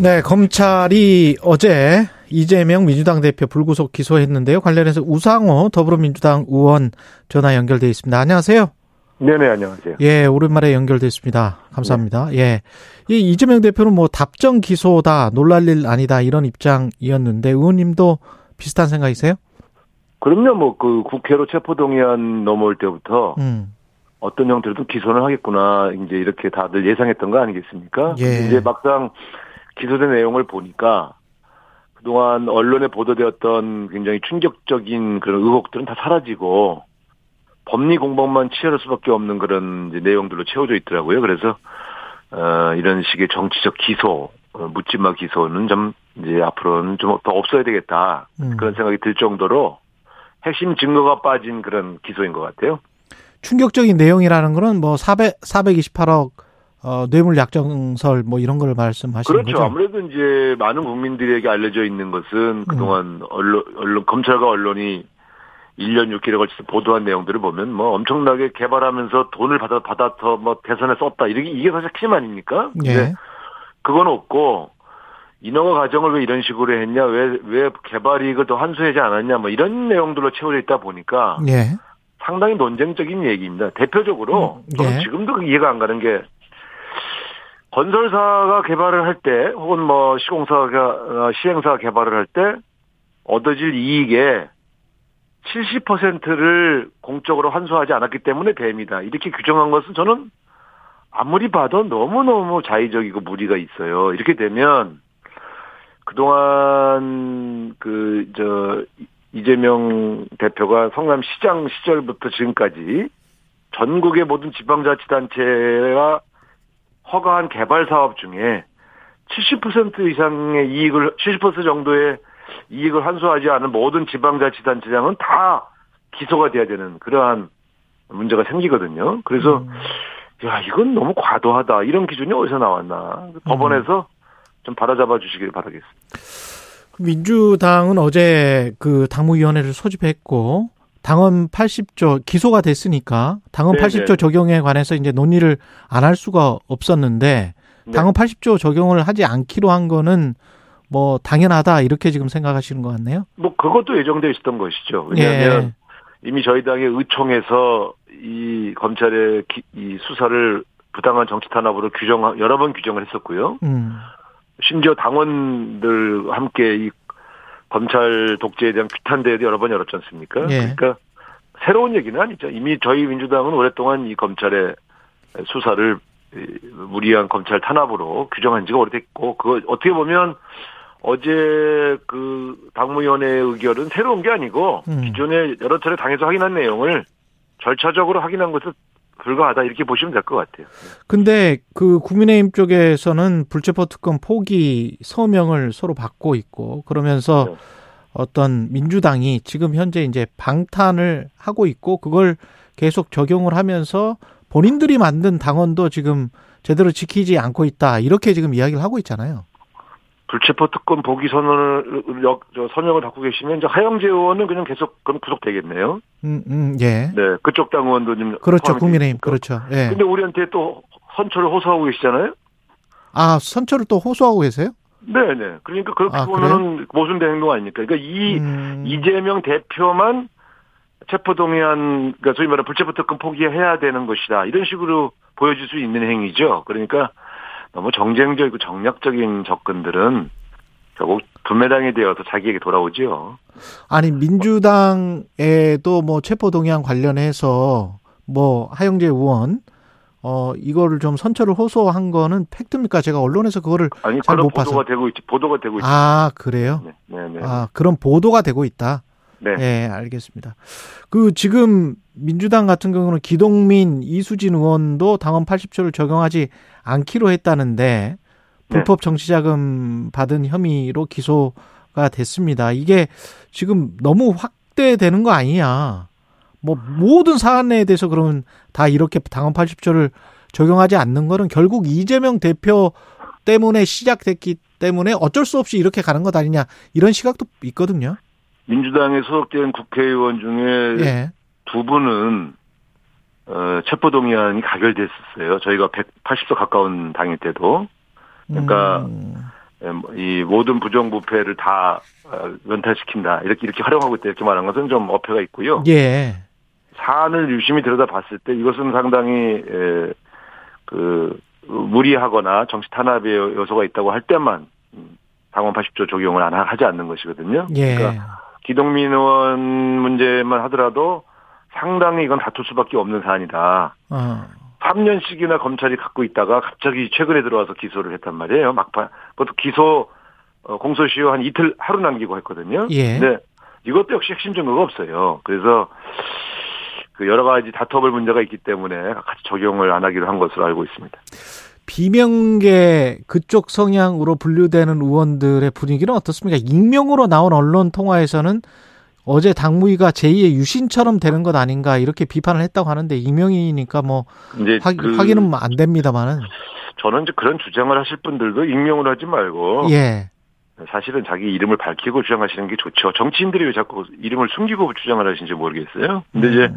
네, 검찰이 어제 이재명 민주당 대표 불구속 기소했는데요. 관련해서 우상호 더불어민주당 의원 전화 연결돼 있습니다. 안녕하세요.
네네, 안녕하세요.
예, 오랜만에 연결됐습니다. 감사합니다. 예. 이 이재명 대표는 뭐 답정 기소다, 놀랄 일 아니다, 이런 입장이었는데, 의원님도 비슷한 생각이세요?
그럼요, 뭐, 그 국회로 체포동의안 넘어올 때부터
음,
어떤 형태로든 기소를 하겠구나, 이제 이렇게 다들 예상했던 거 아니겠습니까?
예.
이제 막상 기소된 내용을 보니까 그동안 언론에 보도되었던 굉장히 충격적인 그런 의혹들은 다 사라지고 법리 공방만 치열할 수밖에 없는 그런 이제 내용들로 채워져 있더라고요. 그래서 어, 이런 식의 정치적 기소, 어, 묻지마 기소는 좀 이제 앞으로는 좀 더 없어야 되겠다
음.
그런 생각이 들 정도로 핵심 증거가 빠진 그런 기소인 것 같아요.
충격적인 내용이라는 거는 뭐 400, 428억 어, 뇌물 약정설 뭐 이런 걸 말씀하시는
그렇죠.
거죠?
아무래도 이제 많은 국민들에게 알려져 있는 것은 그동안 언론, 언론, 검찰과 언론이 1년 6개월에 걸쳐서 보도한 내용들을 보면 뭐 엄청나게 개발하면서 돈을 받아, 받아서 뭐 대선에 썼다. 이게, 이게 사실 핵심 아닙니까?
예.
그건 없고 인허가 과정을 왜 이런 식으로 했냐? 왜, 왜 개발 이익을 더 환수하지 않았냐? 뭐 이런 내용들로 채워져 있다 보니까
예.
상당히 논쟁적인 얘기입니다. 대표적으로
음, 예.
지금도 이해가 안 가는 게 건설사가 개발을 할 때 혹은 뭐 시공사가 어, 시행사가 개발을 할 때 얻어질 이익의 70%를 공적으로 환수하지 않았기 때문에 뱀이다. 이렇게 규정한 것은 저는 아무리 봐도 너무너무 자의적이고 무리가 있어요. 이렇게 되면 그동안 그 저 이재명 대표가 성남시장 시절부터 지금까지 전국의 모든 지방자치단체가 허가한 개발 사업 중에 70% 이상의 이익을 70% 정도의 이익을 환수하지 않은 모든 지방자치단체장은 다 기소가 돼야 되는 그러한 문제가 생기거든요. 그래서 야 이건 너무 과도하다 이런 기준이 어디서 나왔나 법원에서 좀 바로잡아 주시길 바라겠습니다.
민주당은 어제 그 당무위원회를 소집했고 당헌 80조 기소가 됐으니까 당헌
네네.
80조 적용에 관해서 이제 논의를 안 할 수가 없었는데
네.
당헌 80조 적용을 하지 않기로 한 거는 뭐 당연하다 이렇게 지금 생각하시는 것 같네요.
뭐 그것도 예정돼 있었던 것이죠.
예.
왜냐하면 이미 저희 당의 의총에서 이 검찰의 기- 이 수사를 부당한 정치 탄압으로 규정 여러 번 규정을 했었고요.
음.
심지어 당원들 함께 이 검찰 독재에 대한 규탄 대회도 여러 번 열었지 않습니까?
예.
그러니까 새로운 얘기는 아니죠. 이미 저희 민주당은 오랫동안 이 검찰의 수사를 이 무리한 검찰 탄압으로 규정한 지가 오래됐고 그거 어떻게 보면 어제 그 당무위원회의 의결은 새로운 게 아니고
음.
기존에 여러 차례 당에서 확인한 내용을 절차적으로 확인한 것에 불과하다 이렇게 보시면 될 것 같아요.
근데 그 국민의힘 쪽에서는 불체포 특권 포기 서명을 서로 받고 있고 그러면서
네.
어떤 민주당이 지금 현재 이제 방탄을 하고 있고 그걸 계속 적용을 하면서 본인들이 만든 당원도 지금 제대로 지키지 않고 있다 이렇게 지금 이야기를 하고 있잖아요.
불체포 특권 보기 선언을 역- 저 서명을 갖고 계시면 이제 하영재 의원은 그냥 계속 그럼 구속되겠네요.
음, 음, 예.
네, 그쪽 당 의원도 좀
그렇죠. 국민의힘. 그렇죠. 예.
근데 우리한테 또 선처를 호소하고 계시잖아요.
아, 선처를 또 호소하고 계세요?
네, 네. 그러니까 그렇게
아,
보면은 모순된 행동 아닙니까? 그러니까 이
음,
이재명 대표만 체포동의안, 그러니까 소위 말하는 불체포 특권 포기해야 되는 것이다. 이런 식으로 보여질 수 있는 행위죠. 그러니까 너무 정쟁적이고 정략적인 접근들은 결국 분매당이 되어서 자기에게 돌아오지요.
아니 민주당에도 뭐 체포동의안 관련해서 뭐 하영재 의원 어 이거를 좀 선처를 호소한 거는 팩트입니까? 제가 언론에서 그거를
아니
잘못 봐서.
보도가 되고 있지 보도가 되고 있죠.
아 그래요?
네, 네, 네.
아 그런 보도가 되고 있다.
네.
네, 알겠습니다. 그 지금 민주당 같은 경우는 기동민, 이수진 의원도 당원 80조를 적용하지 않기로 했다는데 불법 정치자금 받은 혐의로 기소가 됐습니다. 이게 지금 너무 확대되는 거 아니냐? 뭐 모든 사안에 대해서 그러면 다 이렇게 당원 80조를 적용하지 않는 거는 결국 이재명 대표 때문에 시작됐기 때문에 어쩔 수 없이 이렇게 가는 것 아니냐 이런 시각도 있거든요.
민주당에 소속된 국회의원 중에
예.
두 분은 어, 체포 동의안이 가결됐었어요. 저희가 180석 가까운 당일 때도 그러니까
음,
예, 뭐이 모든 부정부패를 다 어, 면탈시킨다 이렇게 이렇게 활용하고 있다 이렇게 말한 것은 좀 어폐가 있고요.
예.
사안을 유심히 들여다봤을 때 이것은 상당히 에, 그 무리하거나 정치 탄압의 요소가 있다고 할 때만 음, 당원 80조 적용을 안 하- 하지 않는 것이거든요.
예.
그러니까 기동민 의원 문제만 하더라도 상당히 이건 다툴 수밖에 없는 사안이다.
어.
3년씩이나 검찰이 갖고 있다가 갑자기 최근에 들어와서 기소를 했단 말이에요. 막판 그것도 기소 어, 공소시효 한 이틀 하루 남기고 했거든요.
예.
근데 이것도 역시 핵심 증거가 없어요. 그래서 그 여러 가지 다퉈볼 문제가 있기 때문에 같이 적용을 안 하기로 한 것으로 알고 있습니다.
비명계 그쪽 성향으로 분류되는 의원들의 분위기는 어떻습니까? 익명으로 나온 언론 통화에서는 어제 당무위가 제2의 유신처럼 되는 것 아닌가 이렇게 비판을 했다고 하는데 익명이니까 뭐
이제
확,
그
확인은 뭐안 됩니다만은
저는 이제 그런 주장을 하실 분들도 익명으로 하지 말고
예.
사실은 자기 이름을 밝히고 주장하시는 게 좋죠. 정치인들이 왜 자꾸 이름을 숨기고 주장을 하시는지 모르겠어요. 근데 이제
음.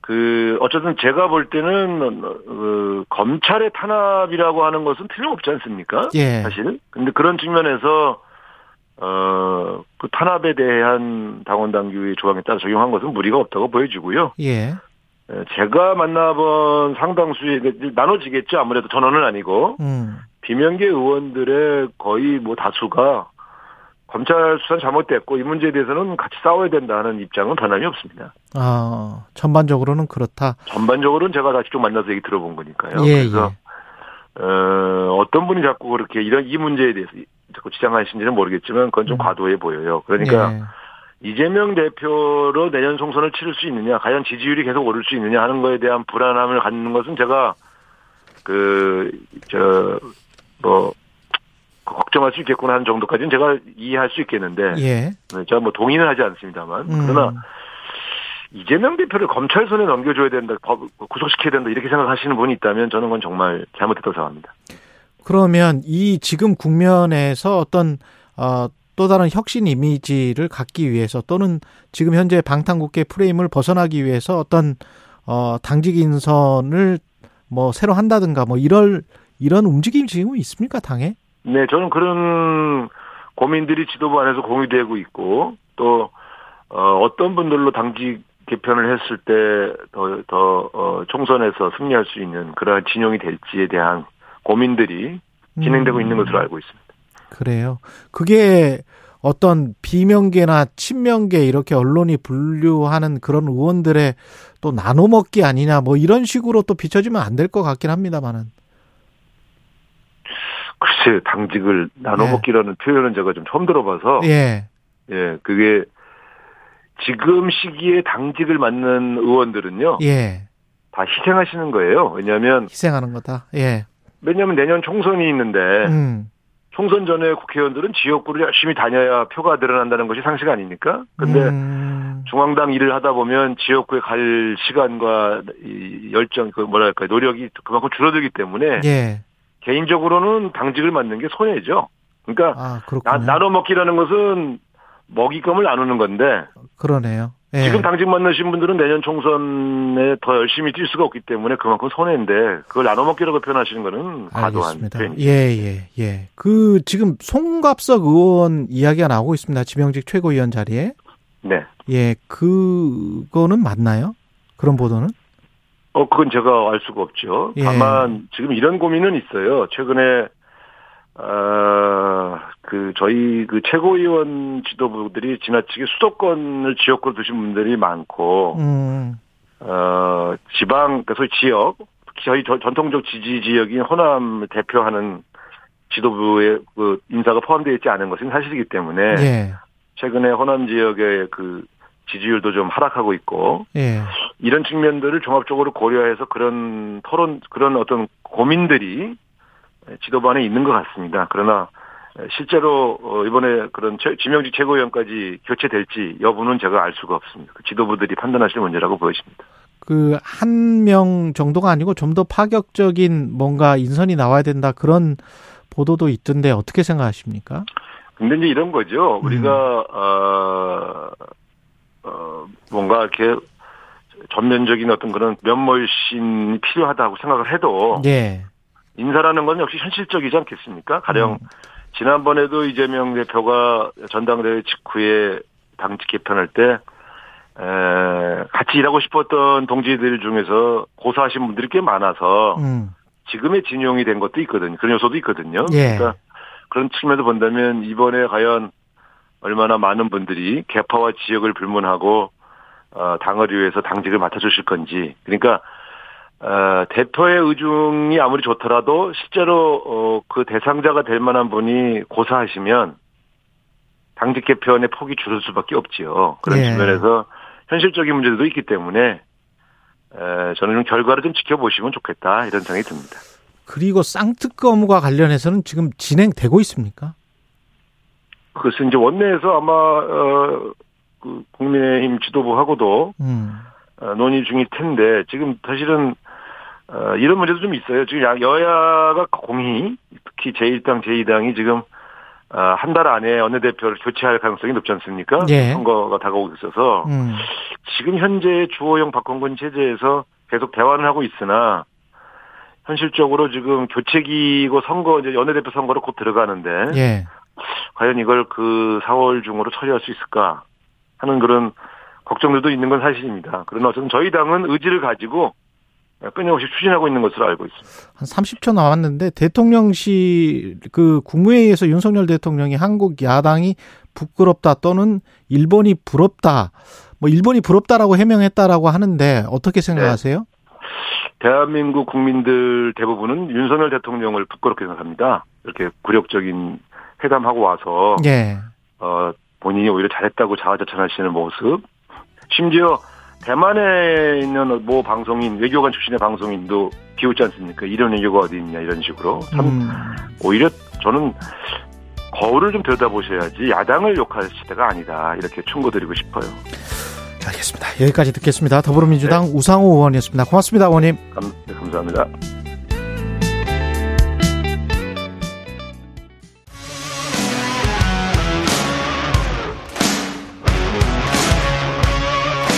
그 어쨌든 제가 볼 때는 어, 검찰의 탄압이라고 하는 것은 틀림없지 않습니까?
예.
사실. 근데 그런 측면에서 어 그 탄압에 대한 당원 당규의 조항에 따라 적용한 것은 무리가 없다고 보여지고요.
예.
에, 제가 만나본 상당수의 그 나눠지겠죠. 아무래도 전원은 아니고
음.
비명계 의원들의 거의 뭐 다수가 검찰 수사는 잘못됐고 이 문제에 대해서는 같이 싸워야 된다는 입장은 변함이 없습니다.
아, 전반적으로는 그렇다.
전반적으로는 제가 다 직접 만나서 얘기 들어본 거니까요.
예,
그래서 어, 어떤 분이 자꾸 그렇게 이런 이 문제에 대해서 자꾸 주장하시는지는 모르겠지만 그건 좀
음.
과도해 보여요. 그러니까
예.
이재명 대표로 내년 총선을 치를 수 있느냐, 과연 지지율이 계속 오를 수 있느냐 하는 거에 대한 불안함을 갖는 것은 제가 그 저 뭐 걱정할 수 있겠구나 하는 정도까지는 제가 이해할 수 있겠는데
예.
제가 뭐 동의는 하지 않습니다만
음.
그러나 이재명 대표를 검찰 손에 넘겨줘야 된다, 법 구속시켜야 된다 이렇게 생각하시는 분이 있다면 저는 그건 정말 잘못했다고 생각합니다.
그러면 이 지금 국면에서 어떤 어, 또 다른 혁신 이미지를 갖기 위해서 또는 지금 현재 방탄국회 프레임을 벗어나기 위해서 어떤 어, 당직 인선을 뭐 새로 한다든가 뭐 이럴 이런 움직임이 지금 있습니까 당에?
네, 저는 그런 고민들이 지도부 안에서 공유되고 있고 또 어, 어떤 분들로 당직 개편을 했을 때 더더 어, 총선에서 승리할 수 있는 그러한 진영이 될지에 대한 고민들이 진행되고
음.
있는 것으로 알고 있습니다.
그래요. 그게 어떤 비명계나 친명계 이렇게 언론이 분류하는 그런 의원들의 또 나눠먹기 아니냐 뭐 이런 식으로 또 비춰지면 안 될 것 같긴 합니다만은.
글쎄 당직을 나눠먹기라는 표현은 제가 좀 처음 들어봐서
예.
예 그게 지금 시기에 당직을 맡는 의원들은요
예.
다 희생하시는 거예요. 왜냐하면
희생하는 거다. 예.
왜냐하면 내년 총선이 있는데
음.
총선 전에 국회의원들은 지역구를 열심히 다녀야 표가 늘어난다는 것이 상식 아닙니까? 근데
음.
중앙당 일을 하다 보면 지역구에 갈 시간과 이 열정, 그 뭐랄까 노력이 그만큼 줄어들기 때문에
예.
개인적으로는 당직을 맡는 게 손해죠. 그러니까
아,
나. 나눠 먹기라는 것은 먹잇감을 나누는 건데
그러네요. 예.
지금 당직 맡으신 분들은 내년 총선에 더 열심히 뛸 수가 없기 때문에 그만큼 손해인데 그걸 나눠 먹기라고 표현하시는 거는 과도한
알겠습니다.
표현이죠.
예, 예, 예. 그 지금 송갑석 의원 이야기가 나오고 있습니다. 지명직 최고위원 자리에.
네.
예, 그거는 맞나요? 그런 보도는?
어, 그건 제가 알 수가 없죠.
예.
다만 지금 이런 고민은 있어요. 최근에 어, 그 저희 그 최고위원 지도부들이 지나치게 수도권을 지역구로 두신 분들이 많고
음.
어, 지방, 소위 지역, 저희 저- 전통적 지지 지역인 호남을 대표하는 지도부의 그 인사가 포함되어 있지 않은 것은 사실이기 때문에
예.
최근에 호남 지역의 그 지지율도 좀 하락하고 있고
예.
이런 측면들을 종합적으로 고려해서 그런 토론, 그런 어떤 고민들이 지도부 안에 있는 것 같습니다. 그러나 실제로 어, 이번에 그런 최- 지명직 최고위원까지 교체될지 여부는 제가 알 수가 없습니다. 그 지도부들이 판단하실 문제라고 보여집니다.
그 한 명 정도가 아니고 좀 더 파격적인 뭔가 인선이 나와야 된다 그런 보도도 있던데 어떻게 생각하십니까?
근데 이제 이런 거죠. 우리가 어, 어, 뭔가 이렇게 전면적인 어떤 그런 면모신이 필요하다고 생각을 해도
예.
인사라는 건 역시 현실적이지 않겠습니까? 가령 지난번에도 이재명 대표가 전당대회 직후에 당직 개편할 때 에, 같이 일하고 싶었던 동지들 중에서 고사하신 분들이 꽤 많아서
음.
지금의 진용이 된 것도 있거든요. 그런 요소도 있거든요.
예.
그러니까 그런 측면에서 본다면 이번에 과연 얼마나 많은 분들이 개파와 지역을 불문하고 어, 당을 위해서 당직을 맡아주실 건지 그러니까 어, 대표의 의중이 아무리 좋더라도 실제로 어, 그 대상자가 될 만한 분이 고사하시면 당직 개편의 폭이 줄을 수밖에 없지요. 그런
예.
측면에서 현실적인 문제도 있기 때문에 에, 저는 좀 결과를 좀 지켜보시면 좋겠다 이런 생각이 듭니다.
그리고 쌍특검과 관련해서는 지금 진행되고 있습니까?
그것은 이제 원내에서 아마 어, 그 국민의힘 지도부하고도
음.
어, 논의 중일 텐데 지금 사실은 어, 이런 문제도 좀 있어요. 지금 야- 여야가 공히 특히 제1당, 제2당이 지금 어, 한 달 안에 원내대표를 교체할 가능성이 높지 않습니까?
예.
선거가 다가오고 있어서
음.
지금 현재 주호영 박홍근 체제에서 계속 대화는 하고 있으나 현실적으로 지금 교체기고 선거 이제 원내대표 선거로 곧 들어가는데
예.
과연 이걸 그 4월 중으로 처리할 수 있을까 하는 그런 걱정들도 있는 건 사실입니다. 그러나 어쨌든 저희 당은 의지를 가지고 끊임없이 추진하고 있는 것으로 알고 있습니다.
한 30초 남았는데 대통령실 그 국무회의에서 윤석열 대통령이 한국 야당이 부끄럽다 또는 일본이 부럽다 뭐 일본이 부럽다라고 해명했다라고 하는데 어떻게 생각하세요?
대한민국 국민들 대부분은 윤석열 대통령을 부끄럽게 생각합니다. 이렇게 굴욕적인 회담하고 와서
예.
어, 본인이 오히려 잘했다고 자화자찬하시는 모습. 심지어 대만에 있는 모 방송인 외교관 출신의 방송인도 비웃지 않습니까? 이런 외교가 어디 있냐 이런 식으로 참
음.
오히려 저는 거울을 좀 들여다보셔야지 야당을 욕할 시대가 아니다 이렇게 충고드리고 싶어요.
알겠습니다. 여기까지 듣겠습니다. 더불어민주당 우상호 의원이었습니다. 고맙습니다, 의원님.
감, 네, 감사합니다.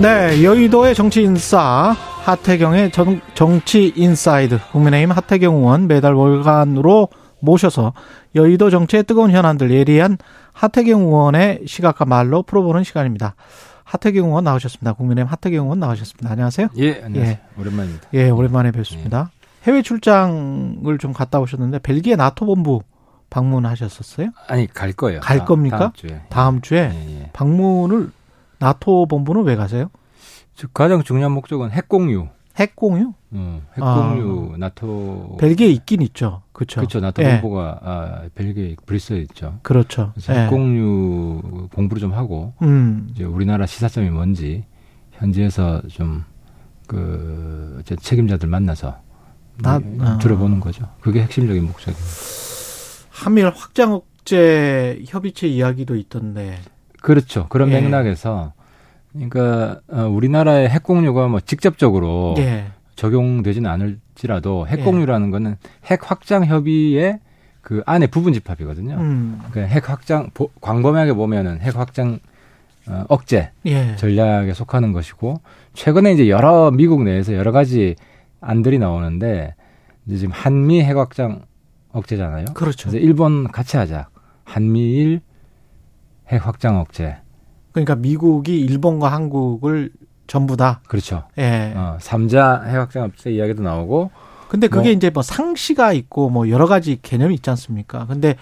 네, 여의도의 정치 인싸 하태경의 정, 정치 inside 국민의힘 하태경 의원 매달 월간으로 모셔서 여의도 정치의 뜨거운 현안들 예리한 하태경 의원의 시각과 말로 풀어보는 시간입니다. 하태경 의원 나오셨습니다. 국민의힘 하태경 의원 나오셨습니다. 안녕하세요.
예, 안녕하세요. 오랜만입니다.
예, 오랜만에 뵙습니다. 해외 출장을 좀 갔다 오셨는데 벨기에 나토 본부 방문하셨었어요?
아니 갈 거예요.
갈
다-
겁니까?
다음 주에.
다음 주에
예, 예.
방문을 나토 본부는 왜 가세요?
즉 가장 중요한 목적은 핵 공유.
핵 공유?
어, 핵
아.
공유 나토
벨기에 있긴 있죠. 그렇죠.
그렇죠. 나토
예.
본부가 아, 벨기에 브뤼셀에 있죠.
그렇죠.
그래서
예.
핵 공유 공부를 좀 하고
음.
이제 우리나라 시사점이 뭔지 현지에서 좀그 책임자들 만나서
나-
네,
아.
들어보는 거죠. 그게 핵심적인 목적입니다.
한미일 확장 억제 협의체 이야기도 있던데.
그렇죠. 그런
예.
맥락에서 그러니까 어, 우리나라의 핵 공유가 뭐 직접적으로
예.
적용되지는 않을지라도 핵
예.
공유라는 거는 핵 확장 협의의 그 안에 부분 집합이거든요.
음.
그러니까 핵 확장 보- 광범위하게 보면은 핵 확장 어, 억제
예.
전략에 속하는 것이고 최근에 이제 여러 미국 내에서 여러 가지 안들이 나오는데 이제 지금 한미 핵 확장 억제잖아요.
그렇죠.
그래서 일본 같이 하자. 한미일 핵 확장 억제.
그러니까 미국이 일본과 한국을 전부 다
그렇죠.
예.
어, 3자 핵 확장 억제 이야기도 나오고
근데 그게
뭐-
이제 뭐 상시가 있고 뭐 여러 가지 개념이 있지 않습니까? 근데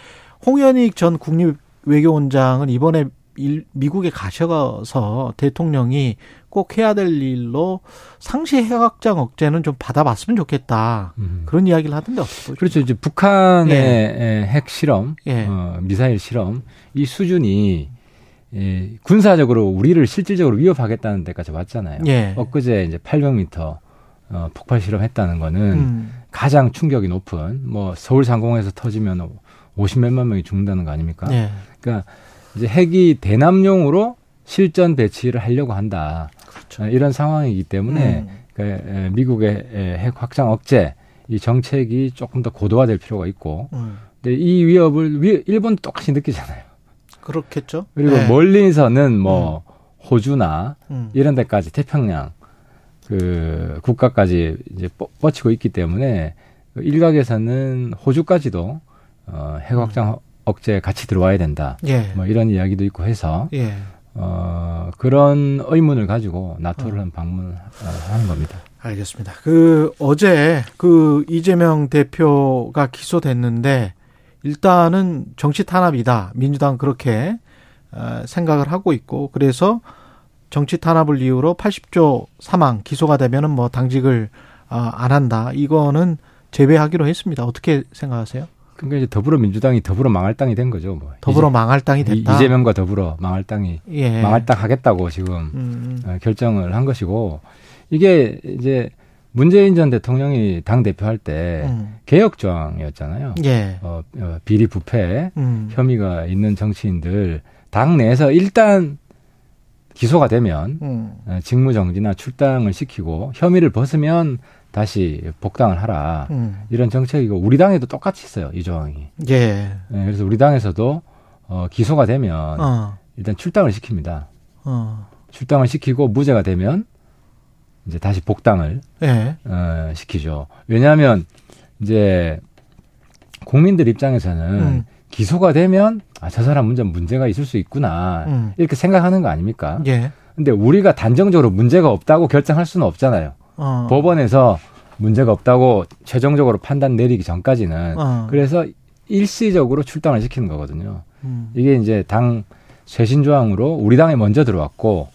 홍현익 전 국립 외교원장은 이번에 일- 미국에 가셔서 대통령이 꼭 해야 될 일로 상시 핵확장 억제는 좀 받아봤으면 좋겠다.
음.
그런 이야기를 하던데 어떻게?
그렇죠. 이제 북한의
예.
에, 핵 실험,
예.
어, 미사일 실험 이 수준이 예, 군사적으로 우리를 실질적으로 위협하겠다는 데까지 왔잖아요.
예.
엊그제 이제 800m 어, 폭발 실험했다는 거는
음.
가장 충격이 높은 뭐 서울 상공에서 터지면 50 몇만 명이 죽는다는 거 아닙니까?
예.
그러니까 이제 핵이 대남용으로 실전 배치를 하려고 한다.
그렇죠.
어, 이런 상황이기 때문에
음.
그, 에, 미국의 에, 핵 확장 억제 이 정책이 조금 더 고도화될 필요가 있고,
음.
근데 이 위협을 위, 일본도 똑같이 느끼잖아요.
그렇겠죠.
그리고
예.
멀리서는 뭐 호주나
음.
이런 데까지 태평양 그 국가까지 이제 뻗- 뻗치고 있기 때문에 그 일각에서는 호주까지도 어, 핵 확장 억제 같이 들어와야 된다.
예.
뭐 이런 이야기도 있고 해서
예.
어, 그런 의문을 가지고 나토를
어.
방문하는 겁니다.
알겠습니다. 그 어제 그 이재명 대표가 기소됐는데 일단은 정치 탄압이다. 민주당 그렇게 어, 생각을 하고 있고 그래서 정치 탄압을 이유로 80조 사망 기소가 되면은 뭐 당직을 아, 안 한다. 이거는 제외하기로 했습니다. 어떻게 생각하세요?
그러니까 이제 더불어민주당이 더불어 망할 땅이 된 거죠. 뭐.
더불어 망할 땅이
이재,
됐다.
이재명과 더불어 망할 땅이
예.
망할 땅 하겠다고 지금
음,
어, 결정을 한 것이고 이게 이제 문재인 전 대통령이 당 대표할 때
음.
개혁 조항이었잖아요.
예.
어, 어, 비리 부패
음.
혐의가 있는 정치인들 당 내에서 일단 기소가 되면
음.
어, 직무 정지나 출당을 시키고 혐의를 벗으면 다시 복당을 하라.
음.
이런 정책이고 우리 당에도 똑같이 있어요 이 조항이.
예.
예, 그래서 우리 당에서도 어, 기소가 되면
어.
일단 출당을 시킵니다.
어.
출당을 시키고 무죄가 되면 이제 다시 복당을
예.
어, 시키죠. 왜냐하면 이제 국민들 입장에서는
음.
기소가 되면 아, 저 사람 문제 문제가 있을 수 있구나
음.
이렇게 생각하는 거 아닙니까?
예.
근데 우리가 단정적으로 문제가 없다고 결정할 수는 없잖아요.
어.
법원에서 문제가 없다고 최종적으로 판단 내리기 전까지는
어.
그래서 일시적으로 출당을 시키는 거거든요.
음.
이게 이제 당 쇄신 조항으로 우리 당에 먼저 들어왔고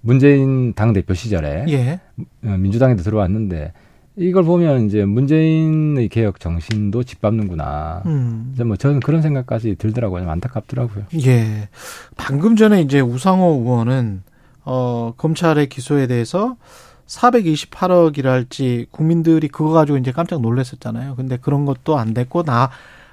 문재인 당 대표 시절에
예.
어, 민주당에도 들어왔는데 이걸 보면 이제 문재인의 개혁 정신도 짓밟는구나.
음.
이제 뭐 저는 그런 생각까지 들더라고요. 안타깝더라고요.
예. 방금 전에 이제 우상호 의원은 어 검찰의 기소에 대해서 428억이랄지 국민들이 그거 가지고 이제 깜짝 놀랐었잖아요. 근데 그런 것도 안 됐고 나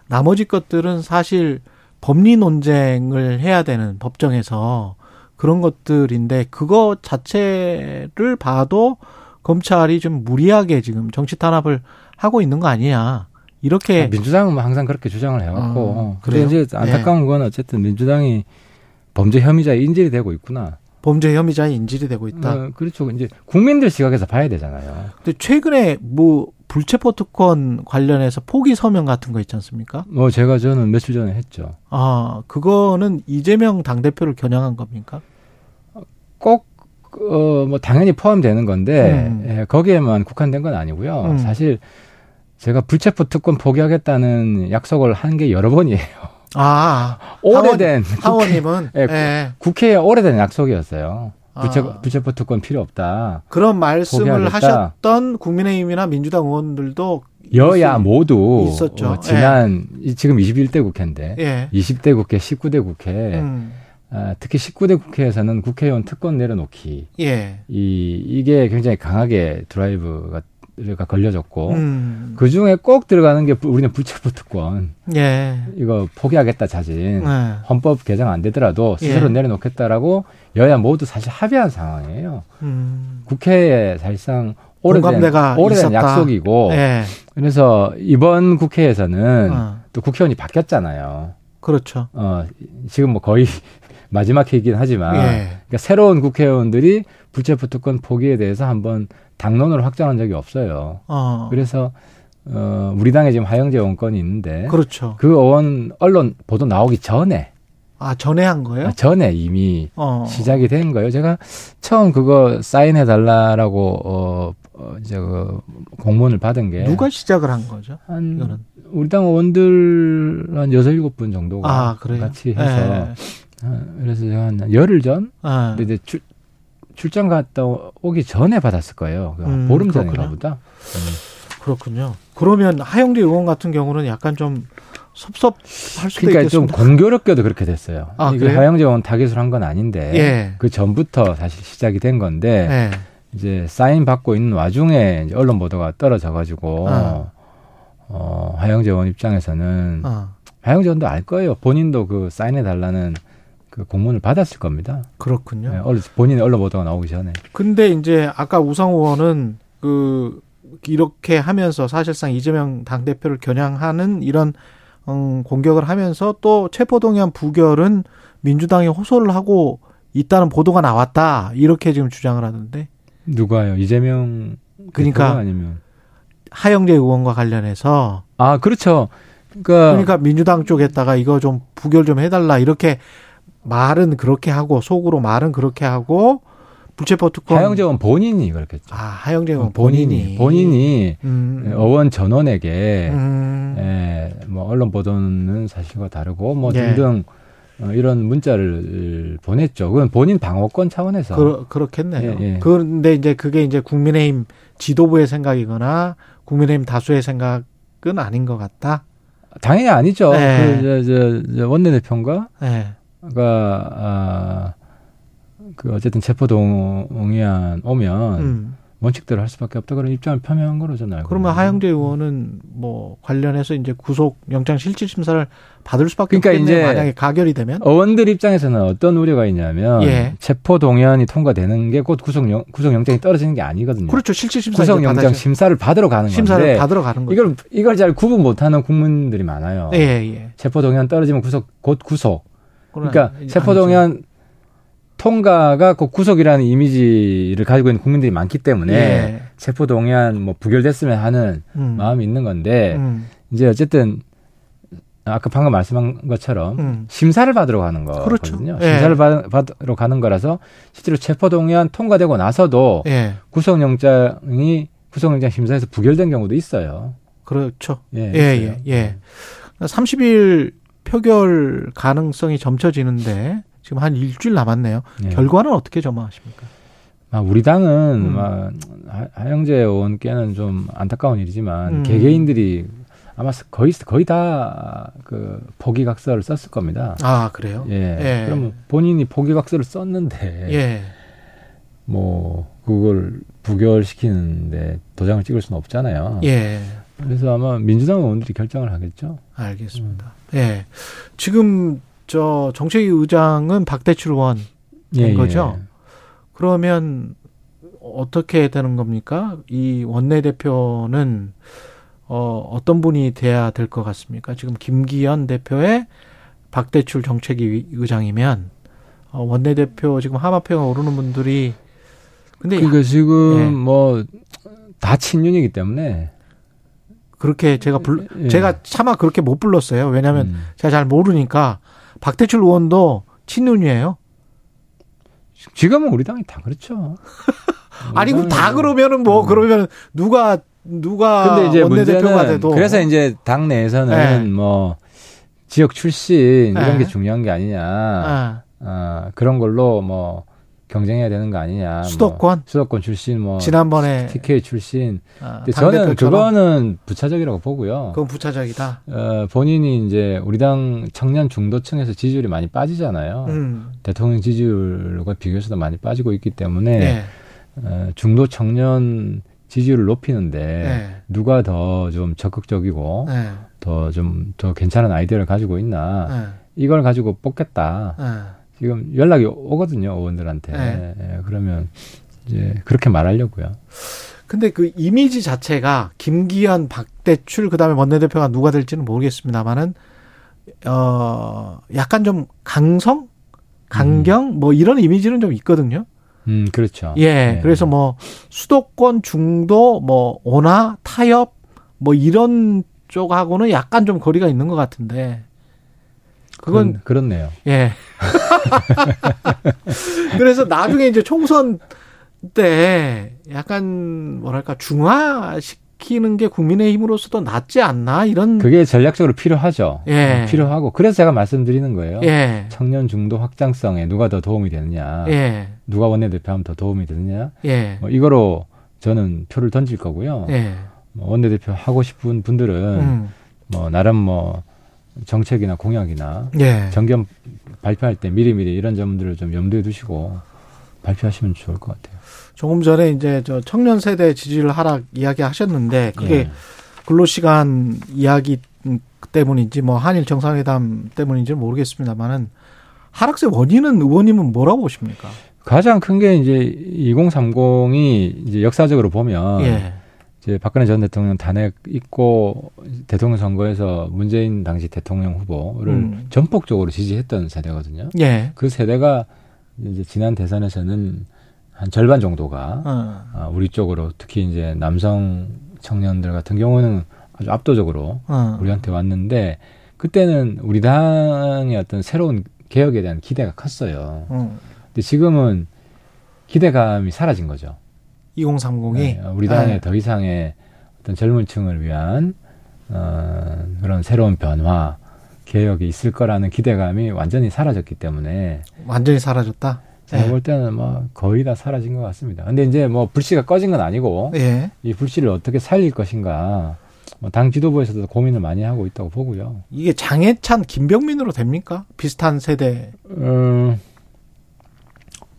나머지 것들은 사실 법리 논쟁을 해야 되는 법정에서 그런 것들인데 그거 자체를 봐도 검찰이 좀 무리하게 지금 정치 탄압을 하고 있는 거 아니냐. 이렇게
민주당은 뭐 항상 그렇게 주장을 해왔고.
어,
근데
그래요?
이제 안타까운 건 어쨌든 민주당이 범죄 혐의자에 인질이 되고 있구나.
범죄 혐의자의 인질이 되고 있다.
어, 그렇죠. 이제 국민들 시각에서 봐야 되잖아요.
근데 최근에 뭐 불체포 특권 관련해서 포기 서명 같은 거 있지 않습니까?
뭐 제가 저는 며칠 전에 했죠.
아, 그거는 이재명 당대표를 겨냥한 겁니까?
꼭, 어, 뭐, 당연히 포함되는 건데,
음.
예, 거기에만 국한된 건 아니고요.
음.
사실, 제가 불체포 특권 포기하겠다는 약속을 한 게 여러 번이에요.
아,
오래된, 국회,
하원 님은
예,
예.
국회에 오래된 약속이었어요. 불체,
아.
불체포 특권 필요 없다.
그런 말씀을. 하셨던 국민의힘이나 민주당 의원들도
여야
있-
모두,
있었죠.
어, 지난, 이- 지금 21대 국회인데,
예.
20대 국회, 19대 국회,
음,
아, 특히 19대 국회에서는 국회의원 특권 내려놓기,
예.
이, 이게 굉장히 강하게 드라이브가 가 걸려졌고,
음,
그 중에 꼭 들어가는 게 부- 우리는 불체포 특권
예.
이거 포기하겠다 자진
네.
헌법 개정 안 되더라도 스스로
예.
내려놓겠다라고 여야 모두 사실 합의한 상황이에요.
음,
국회에 사실상 오래된, 오래된
있었다.
약속이고
예.
그래서 이번 국회에서는
어,
또 국회의원이 바뀌었잖아요.
그렇죠.
어, 지금 뭐 거의 마지막 회기긴 하지만
예.
그러니까 새로운 국회의원들이 불체포 특권 포기에 대해서 한번 당론을 확정한 적이 없어요.
어,
그래서 어, 우리 당에 지금 하영재 원건이 있는데
그렇죠.
그 의원 언론 보도 나오기 전에
아 전에 한 거예요?
아, 전에 이미
어.
시작이 된 거예요. 제가 처음 그거 사인해 달라라고 어, 어 이제 그 공문을 받은 게
누가 시작을 한 거죠?
한
이거는
우리 당 의원들 한 여섯 일곱 분 정도가
아.
같이 해서
예.
아, 그래서 제가 한 열흘 전
아,
근데 이제 출, 출장 갔다 오기 전에 받았을 거예요. 그
음,
보름 전인가. 보다.
그렇군요. 그러면 하영재 의원 같은 경우는 약간 좀 섭섭할 수도
그러니까 좀
있겠습니다.
공교롭게도 그렇게 됐어요.
아,
이게? 하영재 의원 타겟으로 한 건 아닌데
예.
그 전부터 사실 시작이 된 건데
예.
이제 사인 받고 있는 와중에 언론 보도가 떨어져 가지고
아.
어, 하영재 의원 입장에서는
어,
하영재 의원도 알 거예요. 본인도 그 사인해 달라는 그 공문을 받았을 겁니다.
그렇군요.
예, 언론- 본인의 언론 보도가 나오기 전에.
근데 이제 아까 우상 의원은 그 이렇게 하면서 사실상 이재명 당 대표를 겨냥하는 이런 음, 공격을 하면서 또 체포동의안 부결은 민주당이 호소를 하고 있다는 보도가 나왔다 이렇게 지금 주장을 하던데
누가요? 이재명
그러니까
아니면
하영재 의원과 관련해서
아 그렇죠. 그러니까,
그러니까 민주당 쪽에다가 이거 좀 부결 좀 해달라 이렇게 말은 그렇게 하고 속으로 말은 그렇게 하고 불체포 특권
하영재 의원 본인이 그렇겠죠.
아 하영재 의원
본인이
본인이
본인이
음,
의원 전원에게
음,
예, 뭐 언론 보도는 사실과 다르고 뭐
예.
등등 어, 이런 문자를 보냈죠. 그건 본인 방어권 차원에서
그러, 그렇겠네요.
예, 예.
그런데 이제 그게 이제 국민의힘 지도부의 생각이거나 국민의힘 다수의 생각은 아닌 것 같다.
당연히 아니죠.
예.
그, 저, 저, 저 원내대표가
예.
아, 그 어쨌든 체포동의안 오면
음.
원칙대로 할 수밖에 없다 그런 입장을 표명한 거로 저는 알고
그러면. 하영재 의원은 뭐 관련해서 이제 구속 영장 실질 심사를 받을 수밖에
그러니까
없겠네요.
이제
만약에 가결이 되면.
의원들 입장에서는 어떤 우려가 있냐면
예.
체포 동의안이 통과되는 게 곧 구속 영, 구속 영장이 떨어지는 게 아니거든요.
그렇죠. 실질 심사
구속 영장 심사를 받으러 가는
심사를
건데
받으러 가는 거죠.
이걸 이걸 잘 구분 못 하는 국민들이 많아요.
예, 예.
체포 동의안 떨어지면 구속 곧 구속. 그러니까
아니죠.
체포동의안 통과가 곧 구속이라는 이미지를 가지고 있는 국민들이 많기 때문에
예.
체포동의안 뭐 부결됐으면 하는
음.
마음이 있는 건데
음.
이제 어쨌든 아까 방금 말씀한 것처럼
음.
심사를 받으러 가는
그렇죠.
거거든요.
예.
심사를 받, 받으러 가는 거라서 실제로 체포동의안 통과되고 나서도
예.
구속영장이 구속영장 심사에서 부결된 경우도 있어요.
그렇죠.
예,
예. 예, 예. 30일 표결 가능성이 점쳐지는데 지금 한 일주일 남았네요.
예.
결과는 어떻게 전망하십니까?
아, 우리 당은
음.
막 하- 하영재 의원께는 좀 안타까운 일이지만
음.
개개인들이 아마 거의 거의 다 그 포기각서를 썼을 겁니다.
아, 그래요?
예.
예.
그러면 본인이 포기각서를 썼는데
예.
뭐 그걸 부결시키는데 도장을 찍을 수는 없잖아요.
예.
그래서 아마 민주당 의원들이 결정을 하겠죠.
알겠습니다. 예. 지금 저 정책위 의장은 박대출 의원 된
예,
거죠? 그러면 어떻게 되는 겁니까? 이 원내대표는 어, 어떤 분이 돼야 될 것 같습니까? 지금 김기현 대표의 박대출 정책위 의장이면 어, 원내대표 지금 하마평에 오르는 분들이 근데
그러니까 지금
예.
뭐다 친윤이기 때문에
그렇게 제가 불
예.
제가 차마 그렇게 못 불렀어요. 왜냐하면
음.
제가 잘 모르니까 박대출 의원도 친윤이에요.
지금은 우리 당이 다 그렇죠.
아니 그럼 다
당은
그러면은 뭐
음.
그러면 누가 누가
근데 이제
원내대표가
문제는
돼도
그래서 이제 당 내에서는
네.
뭐 지역 출신 이런
네.
게 중요한 게 아니냐.
아,
아, 그런 걸로 뭐 경쟁해야 되는 거 아니냐.
수도권?
뭐 수도권 출신 뭐
지난번에
TK 출신.
아,
근데 저는 그거는 부차적이라고 보고요.
그건 부차적이다.
어, 본인이 이제 우리 당 청년 중도층에서 지지율이 많이 빠지잖아요.
음.
대통령 지지율과 비교해서도 많이 빠지고 있기 때문에
네.
어, 중도 청년 지지율을 높이는데
네.
누가 더 좀 적극적이고
네.
더좀더 괜찮은 아이디어를 가지고 있나
네.
이걸 가지고 뽑겠다.
네.
지금 연락이 오거든요 의원들한테.
네.
예, 그러면 이제 그렇게 말하려고요.
근데 그 이미지 자체가 김기현, 박대출 그다음에 원내대표가 누가 될지는 모르겠습니다만은 어 약간 좀 강성, 강경 뭐 이런 이미지는 좀 있거든요.
음, 그렇죠.
예.
네.
그래서 뭐 수도권 중도 뭐 온화 타협 뭐 이런 쪽하고는 약간 좀 거리가 있는 것 같은데 그건
그렇네요.
예. 그래서 나중에 이제 총선 때 약간 뭐랄까 중화시키는 게 국민의힘으로서도 낫지 않나 이런
그게 전략적으로 필요하죠.
예.
필요하고 그래서 제가 말씀드리는 거예요.
예.
청년 중도 확장성에 누가 더 도움이 되느냐,
예.
누가 원내대표하면 더 도움이 되느냐,
예.
뭐 이거로 저는 표를 던질 거고요.
예.
뭐 원내대표 하고 싶은 분들은
음.
뭐 나름 뭐 정책이나 공약이나
예.
정견 발표할 때 미리미리 이런 점들을 좀 염두에 두시고 발표하시면 좋을 것 같아요.
조금 전에 이제 저 청년 세대 지지율 하락 이야기 하셨는데 그게
예.
근로시간 이야기 때문인지 뭐 한일 정상회담 때문인지 는 모르겠습니다만은 하락세 원인은 의원님은 뭐라고 보십니까?
가장 큰 게 이제 2030이 이제 역사적으로 보면
예.
이제 박근혜 전 대통령 탄핵 있고 대통령 선거에서 문재인 당시 대통령 후보를
음.
전폭적으로 지지했던 세대거든요.
예.
그 세대가 이제 지난 대선에서는 한 절반 정도가
어.
아, 우리 쪽으로 특히 이제 남성 청년들 같은 경우는 아주 압도적으로
어.
우리한테 왔는데 그때는 우리 당의 어떤 새로운 개혁에 대한 기대가 컸어요.
어.
근데 지금은 기대감이 사라진 거죠.
2030이
네, 우리 당에
예.
더 이상의 어떤 젊은 층을 위한 어, 그런 새로운 변화, 개혁이 있을 거라는 기대감이 완전히 사라졌기 때문에
완전히 사라졌다.
제가
예.
볼 때는 뭐 거의 다 사라진 것 같습니다. 근데 이제 뭐 불씨가 꺼진 건 아니고
예.
이 불씨를 어떻게 살릴 것인가 뭐 당 지도부에서도 고민을 많이 하고 있다고 보고요.
이게 장해찬, 김병민으로 됩니까? 비슷한 세대.
음,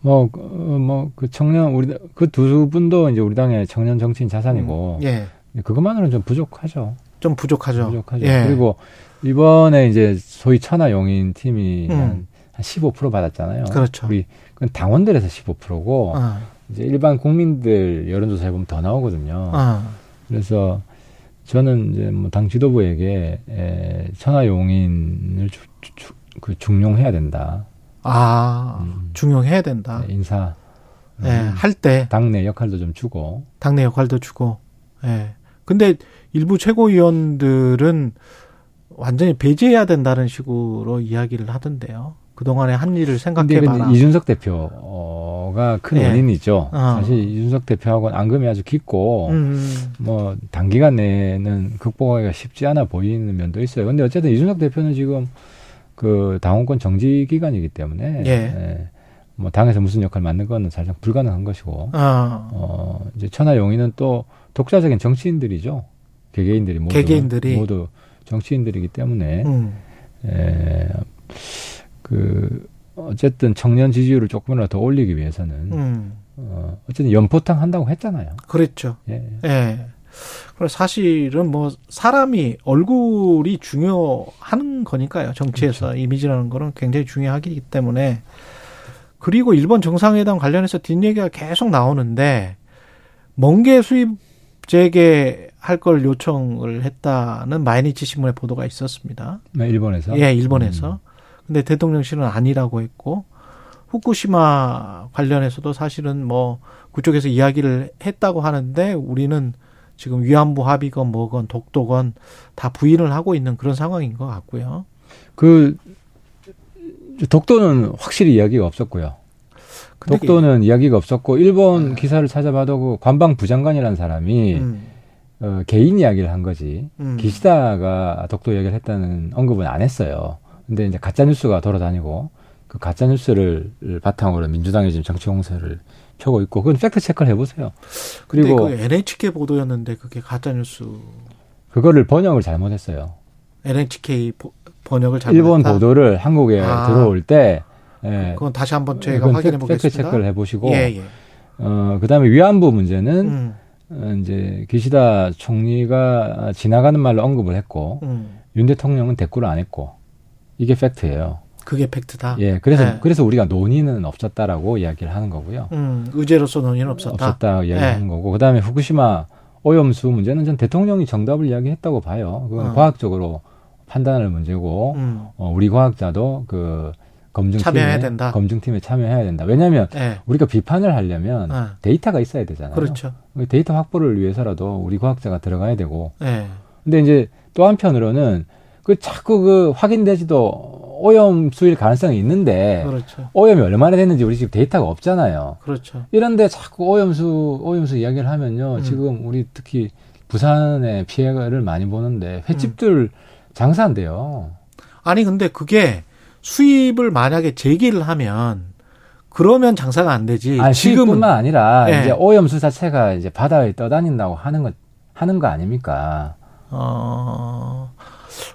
뭐, 뭐, 그 청년, 우리, 그 두 분도 이제 우리 당의 청년 정치인 자산이고,
예.
그것만으로는 좀 부족하죠.
좀 부족하죠.
부족하죠.
예.
그리고 이번에 이제 소위 천하 용인 팀이
음.
한, 한15% 받았잖아요.
그렇죠.
우리, 그건 당원들에서 15%고,
어.
이제 일반 국민들 여론조사 해보면 더 나오거든요.
어.
그래서 저는 이제 뭐 당 지도부에게 에, 천하 용인을 주, 주, 주- 그 중용해야 된다.
아,
음.
중용해야 된다.
네, 인사.
예,
음,
할 때
당내 역할도 좀 주고.
당내 역할도 주고. 예. 근데 일부 최고위원들은 완전히 배제해야 된다는 식으로 이야기를 하던데요. 그동안의 한 일을 생각해봐라.
이준석 대표가 큰
예.
원인이죠.
어.
사실 이준석 대표하고는 앙금이 아주 깊고,
음,
뭐 단기간 내에는 극복하기가 쉽지 않아 보이는 면도 있어요. 근데 어쨌든 이준석 대표는 지금 그 당원권 정지 기간이기 때문에
예.
예, 뭐 당에서 무슨 역할 맡는 거는 사실상 불가능한 것이고,
어,
어 이제 천하 용인은 또 독자적인 정치인들이죠. 개개인들이 모두
개개인들이.
모두 정치인들이기 때문에
음,
에, 그 어쨌든 청년 지지율을 조금이라도 더 올리기 위해서는
음,
어, 어쨌든 연포탕 한다고 했잖아요.
그랬죠.
예.
예. 그래서 사실은 뭐 사람이 얼굴이 중요한 거니까요. 정치에서
그렇죠.
이미지라는 거는 굉장히 중요하기 때문에 그리고 일본 정상회담 관련해서 뒷얘기가 계속 나오는데 멍게 수입 재개할 걸 요청을 했다는 마이니치 신문의 보도가 있었습니다.
네, 일본에서.
예, 일본에서.
음.
근데 대통령실은 아니라고 했고 후쿠시마 관련해서도 사실은 뭐 그쪽에서 이야기를 했다고 하는데 우리는 지금 위안부 합의건 뭐건 독도건 다 부인을 하고 있는 그런 상황인 것 같고요.
그 독도는 확실히 이야기가 없었고요. 독도는 이야기가 없었고 일본
아.
기사를 찾아봐도 그 관방 부장관이라는 사람이
음,
어, 개인 이야기를 한 거지.
음.
기시다가 독도 이야기를 했다는 언급은 안 했어요. 근데 이제 가짜 뉴스가 돌아다니고 그 가짜 뉴스를 바탕으로 민주당이 지금 정치 공세를 펴고 있고 그건 fact check를 해보세요. 그리고
그 NHK 보도였는데 그게 가짜 뉴스.
그거를 번역을 잘못했어요.
NHK 보- 번역을 잘못
일본 보도를 한국에
아.
들어올 때 예,
그건 다시 한번 저희가 확인해
팩-
보겠습니다.
팩트 체크를 해보시고
예, 예.
어, 그다음에 위안부 문제는
음,
어, 이제 기시다 총리가 지나가는 말로 언급을 했고
음.
윤 대통령은 대꾸를 안 했고 이게 팩트예요.
그게 팩트다.
예, 그래서
네.
그래서 우리가 논의는 없었다라고 이야기를 하는 거고요.
음, 의제로서 논의는 없었다.
없었다 이야기하는
네.
거고 그다음에 후쿠시마 오염수 문제는 전 대통령이 정답을 이야기했다고 봐요. 그건
어.
과학적으로 판단할 문제고
음.
어, 우리 과학자도 그 검증팀에. 검증팀에 참여해야 된다. 왜냐하면
예.
우리가 비판을 하려면
어.
데이터가 있어야 되잖아요.
그렇죠.
데이터 확보를 위해서라도 우리 과학자가 들어가야 되고.
예.
근데 이제 또 한편으로는 그 자꾸 그 확인되지도 오염수일 가능성이 있는데
그렇죠.
오염이 얼마나 됐는지 우리 지금 데이터가 없잖아요.
그렇죠.
이런데 자꾸 오염수 오염수 이야기를 하면요.
음.
지금 우리 특히 부산에 피해를 많이 보는데 횟집들
음.
장사 안 돼요.
아니 근데 그게 수입을 만약에 제기를 하면 그러면 장사가 안 되지.
아니, 지금뿐만 아니라
예.
이제 오염수 자체가 이제 바다에 떠다닌다고 하는 거 하는 거 아닙니까?
어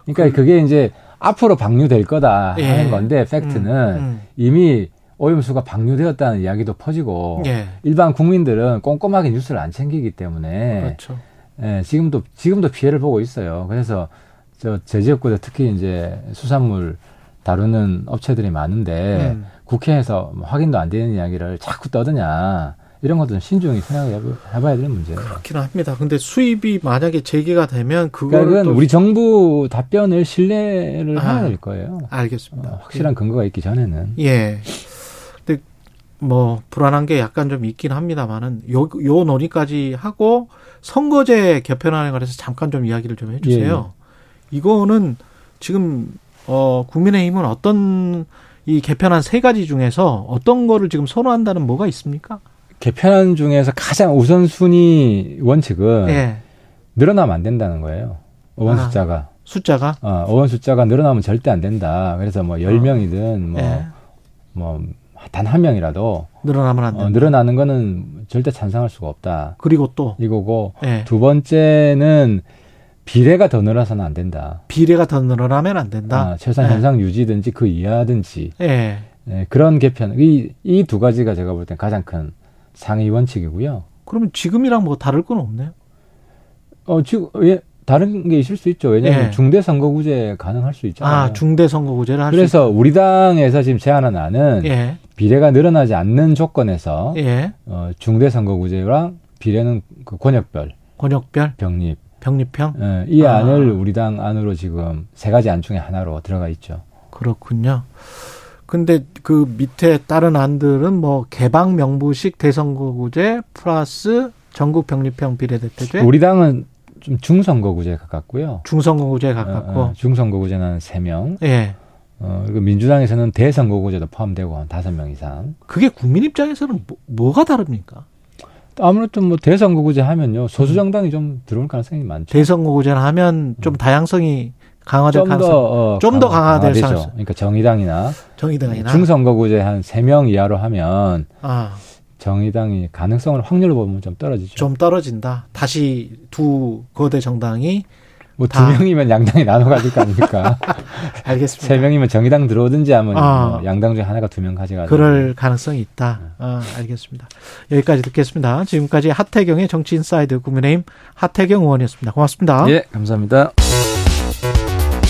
그러니까 그... 게 이제 앞으로 방류될 거다
예.
하는 건데 팩트는
음, 음.
이미 오염수가 방류되었다는 이야기도 퍼지고
예.
일반 국민들은 꼼꼼하게 뉴스를 안 챙기기 때문에
그렇죠.
예, 지금도 지금도 피해를 보고 있어요. 그래서 저 제 지역구에 특히 이제 수산물 다루는 업체들이 많은데
음.
국회에서 뭐 확인도 안 되는 이야기를 자꾸 떠드냐 이런 좀 신중히 생각해봐야 될 문제예요.
그렇긴 합니다. 근데 수입이 만약에 제기가 되면 그거를
그러니까
또
우리 정부 답변을 신뢰를
아.
해야 될 거예요.
알겠습니다.
어, 확실한 근거가 있기 전에는.
예. 근데 뭐 불안한 게 약간 좀 있긴 합니다만은 요, 요 논의까지 하고 선거제 개편안에 관해서 잠깐 좀 이야기를 좀 해주세요. 이거는 지금 어 국민의힘은 어떤 이 개편안 세 가지 중에서 어떤 거를 지금 선호한다는 뭐가 있습니까?
개편안 중에서 가장 우선순위 원칙은
예.
늘어나면 안 된다는 거예요. 의원
아.
숫자가.
숫자가
어, 의원 숫자가 늘어나면 절대 안 된다. 그래서 뭐 10명이든 뭐,
예.
뭐, 단 한 명이라도
늘어나면 안 된다.
어, 늘어나는 거는 절대 찬성할 수가 없다.
그리고 또
이거고
예.
두 번째는 비례가 더 늘어서는 안 된다.
비례가 더 늘어나면 안 된다.
아, 최소한
예.
현상 유지든지 그 이하든지
예.
예, 그런 개편 이 이 두 가지가 제가 볼 땐 가장 큰 상위 원칙이고요.
그러면 지금이랑 뭐 다를 건 없네요.
어 지금 예, 다른 게 있을 수 있죠. 왜냐하면
예.
중대 선거구제 가능할 수 있잖아요.
아 중대 선거구제를 할 수.
그래서 우리 당에서 지금 제안한 안은
예.
비례가 늘어나지 않는 조건에서
예.
어, 중대 선거구제랑 비례는 그 권역별
권역별
병립
병립형
예, 이
아.
안을 우리 당 안으로 지금 세 가지 안 중에 하나로 들어가 있죠.
그렇군요. 근데 그 밑에 다른 안들은 뭐 개방 명부식 대선거구제 플러스 전국 병립형 비례대표제
우리 당은 좀 중선거구제에 가깝고요.
중선거구제에 가깝고
어, 어, 중선거구제는 세명
예.
어, 그리고 민주당에서는 대선거구제도 포함되고 한 다섯 명 이상.
그게 국민 입장에서는 뭐, 가 다릅니까?
아무래도 뭐 대선거구제 하면요 소수 정당이 좀 들어올 가능성이 많죠.
대선거구제를 하면 좀 다양성이 강화될
좀
가능성.
더, 어,
좀더 강화될
강화되죠.
가능성.
그러니까 정의당이나
정의당이나
중선거구제 한 세 명 이하로 하면
아,
정의당이 가능성을 확률로 보면 좀 떨어지죠.
좀 떨어진다. 다시 두 거대 정당이
뭐두
다-
명이면 양당이 나눠 가질 거 아닙니까?
알겠습니다.
세 명이면 정의당 들어오든지 하면
아.
뭐 양당 중에 하나가 두 명 가져가든지.
그럴 가능성이 있다. 아, 알겠습니다. 여기까지 듣겠습니다. 지금까지 하태경의 정치인사이드 국민의힘 하태경 의원이었습니다. 고맙습니다.
예, 감사합니다.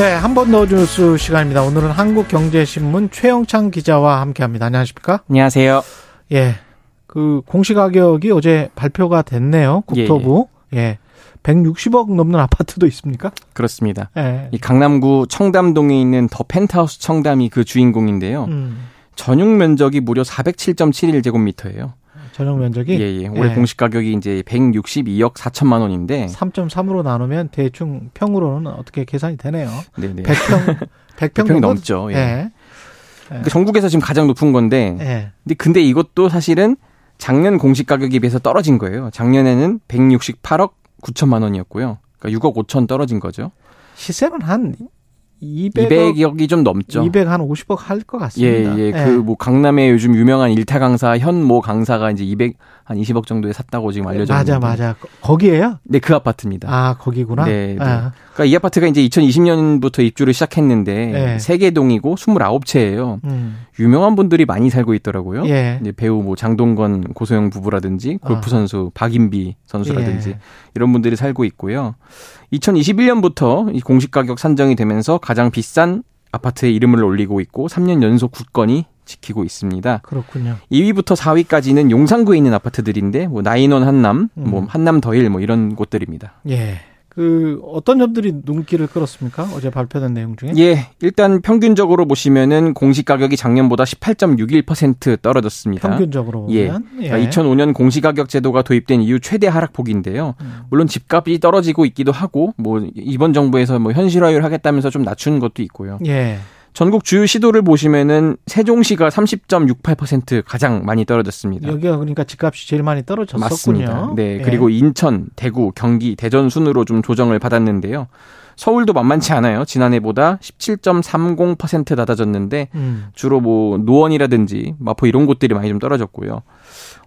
네, 한 번 더 뉴스 시간입니다. 오늘은 한국경제신문 최영창 기자와 함께합니다. 안녕하십니까?
안녕하세요.
예, 그 공시 가격이 어제 발표가 됐네요. 국토부. 예. 160억 넘는 아파트도 있습니까?
그렇습니다.
예.
이 강남구 청담동에 있는 더 펜트하우스 청담이 그 주인공인데요.
음,
전용 면적이 무려 407.71제곱미터예요.
전용 면적이
예, 예. 올해
예.
공시 가격이 이제 162억 4천만 원인데
3.3으로 나누면 대충 평으로는 어떻게 계산이 되네요.
네, 네.
100평 100평
100평이
정도?
넘죠. 예.
예.
그 전국에서 지금 가장 높은 건데
예.
근데 근데 이것도 사실은 작년 공시 가격에 비해서 떨어진 거예요. 작년에는 168억 9천만 원이었고요. 그러니까 6억 5천 떨어진 거죠.
시세는 한 200억,
200억이 좀 넘죠.
200 한 50억 할것
예,
같습니다.
예. 그 뭐 강남에 요즘 유명한 일타 강사 현모 강사가 이제 200 한 20억 정도에 샀다고 지금 알려져
맞아,
있는데.
맞아. 거기에요?
네, 그 아파트입니다.
아, 거기구나.
네, 네.
아,
그러니까 이 아파트가 이제 2020년부터 입주를 시작했는데
네.
세개 동이고 29채예요.
음.
유명한 분들이 많이 살고 있더라고요.
예.
이제 배우 뭐 장동건, 고소영 부부라든지 골프
아.
선수 박인비 선수라든지
예.
이런 분들이 살고 있고요. 2021년부터 이 공시 가격 산정이 되면서 가장 비싼 아파트의 이름을 올리고 있고 3년 연속 굳건히 지키고 있습니다.
그렇군요.
2위부터 4위까지는 용산구에 있는 아파트들인데 뭐 나인원 한남, 뭐
음.
한남 더힐 뭐 이런 곳들입니다.
예. 그 어떤 점들이 눈길을 끌었습니까? 어제 발표된 내용 중에?
예, 일단 평균적으로 보시면은 공시 가격이 작년보다 18.61% 떨어졌습니다.
평균적으로
예.
보면
그러니까 2005년 공시 가격 제도가 도입된 이후 최대 하락폭인데요.
음.
물론 집값이 떨어지고 있기도 하고 뭐 이번 정부에서 뭐 현실화율 하겠다면서 좀 낮춘 것도 있고요.
예.
전국 주요 시도를 보시면은 세종시가 30.68% 가장 많이 떨어졌습니다.
여기가 그러니까 집값이 제일 많이 떨어졌었군요.
맞습니다. 네,
예.
그리고 인천, 대구, 경기, 대전 순으로 좀 조정을 받았는데요. 서울도 만만치 않아요. 지난해보다 17.30% 낮아졌는데
음.
주로 뭐 노원이라든지 마포 이런 곳들이 많이 좀 떨어졌고요.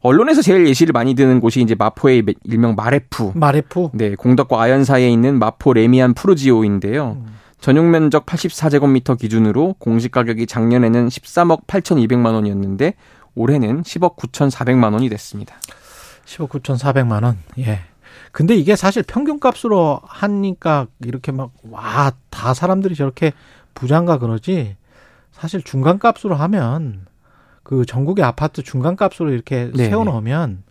언론에서 제일 예시를 많이 드는 곳이 이제 마포의 일명 마래푸.
마래푸.
네, 공덕과 아현 사이에 있는 마포 래미안 푸르지오인데요.
음.
전용 면적 84제곱미터 기준으로 공시 가격이 작년에는 13억 8,200만 원이었는데 올해는 10억 9,400만 원이 됐습니다.
15억 9,400만 원. 예. 근데 이게 사실 평균값으로 하니까 이렇게 막 와 다 사람들이 저렇게 부장가 그러지. 사실 중간값으로 하면 그 전국의 아파트 중간값으로 이렇게
네.
세워놓으면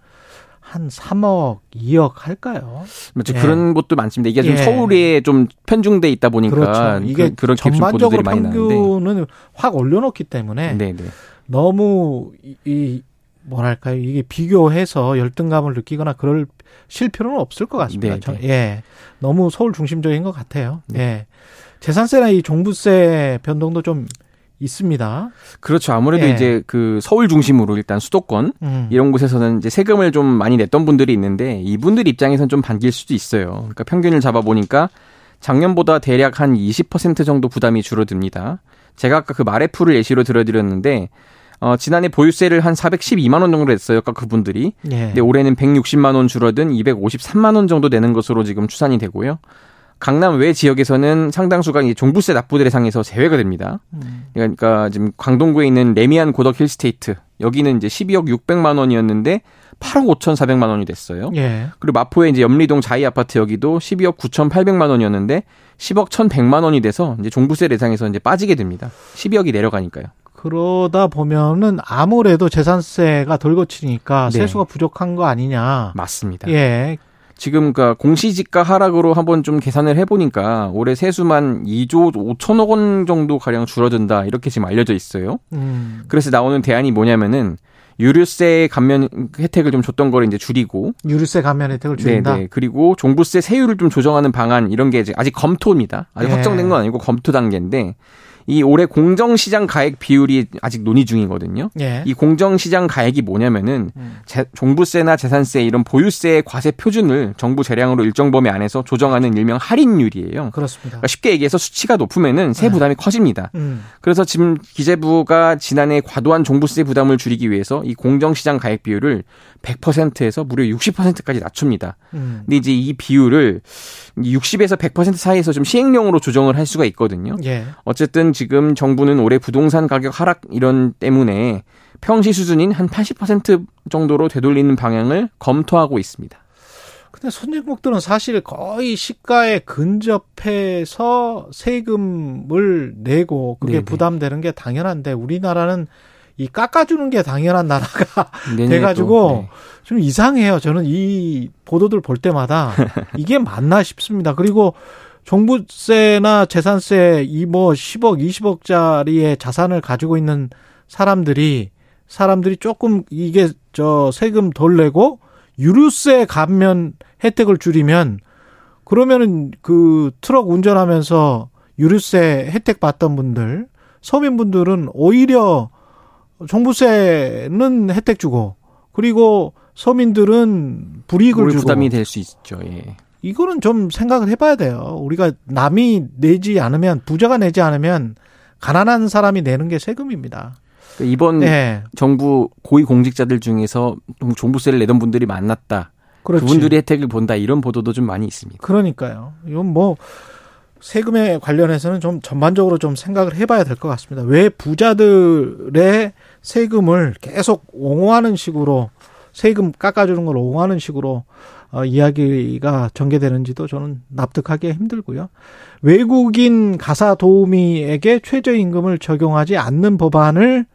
한 3억, 2억 할까요?
맞죠.
예.
그런 곳도 많습니다. 이게 좀
예.
서울에 좀 편중돼 있다 보니까
그렇죠. 이게
그, 좀
전반적으로. 평균은 확 올려놓기 때문에
네, 네.
너무 이, 이 뭐랄까요 이게 비교해서 열등감을 느끼거나 그럴 실 필요는 없을 것 같습니다.
네,
저-
네.
예, 너무 서울 중심적인 것 같아요.
네.
예, 재산세나 이 종부세 변동도 좀 있습니다.
그렇죠. 아무래도
예.
이제 그 서울 중심으로 일단 수도권
음.
이런 곳에서는 이제 세금을 좀 많이 냈던 분들이 있는데 이분들 입장에선 좀 반길 수도 있어요. 그러니까 평균을 잡아 보니까 작년보다 대략 한 20% 정도 부담이 줄어듭니다. 제가 아까 그 마래푸를 예시로 들어드렸는데 어, 지난해 보유세를 한 412만 원 정도 냈어요. 아까 그분들이.
예.
근데 올해는 160만 원 줄어든 253만 원 정도 내는 것으로 지금 추산이 되고요. 강남 외 지역에서는 상당수가 이 종부세 납부 대상에서 제외가 됩니다.
음.
그러니까 지금 강동구에 있는 래미안 고덕 힐스테이트 여기는 이제 12억 600만 원이었는데 8억 5,400만 원이 됐어요.
예.
그리고 마포에 이제 염리동 자이 아파트 여기도 12억 9,800만 원이었는데 10억 1,100만 원이 돼서 이제 종부세 대상에서 이제 빠지게 됩니다. 12억이 내려가니까요.
그러다 보면은 아무래도 재산세가 덜 거치니까
네.
세수가 부족한 거 아니냐.
맞습니다.
예.
지금 그러니까 공시지가 하락으로 한번 좀 계산을 해보니까 올해 세수만 2조 5천억 원 정도 가량 줄어든다 이렇게 지금 알려져 있어요.
음.
그래서 나오는 대안이 뭐냐면은 유류세 감면 혜택을 좀 줬던 거를 이제 줄이고
유류세 감면 혜택을 줄인다.
네네. 그리고 종부세 세율을 좀 조정하는 방안 이런 게 이제 아직 검토입니다. 아직
예.
확정된 건 아니고 검토 단계인데 이 올해 공정시장 가액 비율이 아직 논의 중이거든요.
예.
이 공정시장 가액이 뭐냐면은
음.
재- 종부세나 재산세 이런 보유세의 과세 표준을 정부 재량으로 일정 범위 안에서 조정하는 일명 할인율이에요.
그렇습니다.
그러니까 쉽게 얘기해서 수치가 높으면은 세
네.
부담이 커집니다.
음.
그래서 지금 기재부가 지난해 과도한 종부세 부담을 줄이기 위해서 이 공정시장 가액 비율을 100%에서 무려 60%까지 낮춥니다.
음.
근데 이제 이 비율을 60에서 100% 사이에서 좀 시행령으로 조정을 할 수가 있거든요.
예.
어쨌든 지금 정부는 올해 부동산 가격 하락 이런 때문에 평시 수준인 한 80% 정도로 되돌리는 방향을 검토하고 있습니다.
근데 선진국들은 사실 거의 시가에 근접해서 세금을 내고 그게
네네.
부담되는 게 당연한데 우리나라는 이 깎아주는 게 당연한 나라가 돼가지고
또, 네.
좀 이상해요. 저는 이 보도들 볼 때마다 이게 맞나 싶습니다. 그리고 종부세나 재산세 이 뭐 10억, 20억짜리의 자산을 가지고 있는 사람들이 사람들이 조금 이게 저 세금 덜 내고 유류세 감면 혜택을 줄이면 그러면은 그 트럭 운전하면서 유류세 혜택 받던 분들 서민분들은 오히려 종부세는 혜택 주고 그리고 서민들은 불이익을
올
주고
부담이 될 수 있죠. 예.
이거는 좀 생각을 해봐야 돼요. 우리가 남이 내지 않으면 부자가 내지 않으면 가난한 사람이 내는 게 세금입니다.
그러니까 이번
네.
정부 고위 공직자들 중에서 좀 종부세를 내던 분들이 많았다.
그렇지.
그분들이 혜택을 본다 이런 보도도 좀 많이 있습니다.
그러니까요. 이건 뭐 세금에 관련해서는 좀 전반적으로 좀 생각을 해봐야 될 것 같습니다. 왜 부자들의 세금을 계속 옹호하는 식으로 세금 깎아주는 걸 옹호하는 식으로 어, 이야기가 전개되는지도 저는 납득하기 힘들고요. 외국인 가사 도우미에게 최저임금을 적용하지 않는 법안을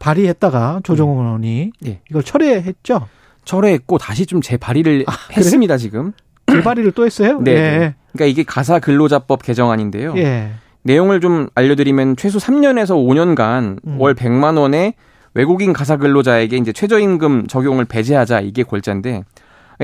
발의했다가 조정원 의원이
예.
이걸 철회했죠.
철회했고 다시 좀 재발의를 했습니다 지금.
재발의를 또 했어요.
네.
예.
그러니까 이게 가사 근로자법 개정안인데요.
예.
내용을 좀 알려드리면 최소 3년에서 5년간
음.
월 100만 원의 외국인 가사 근로자에게 이제 최저임금 적용을 배제하자 이게 골자인데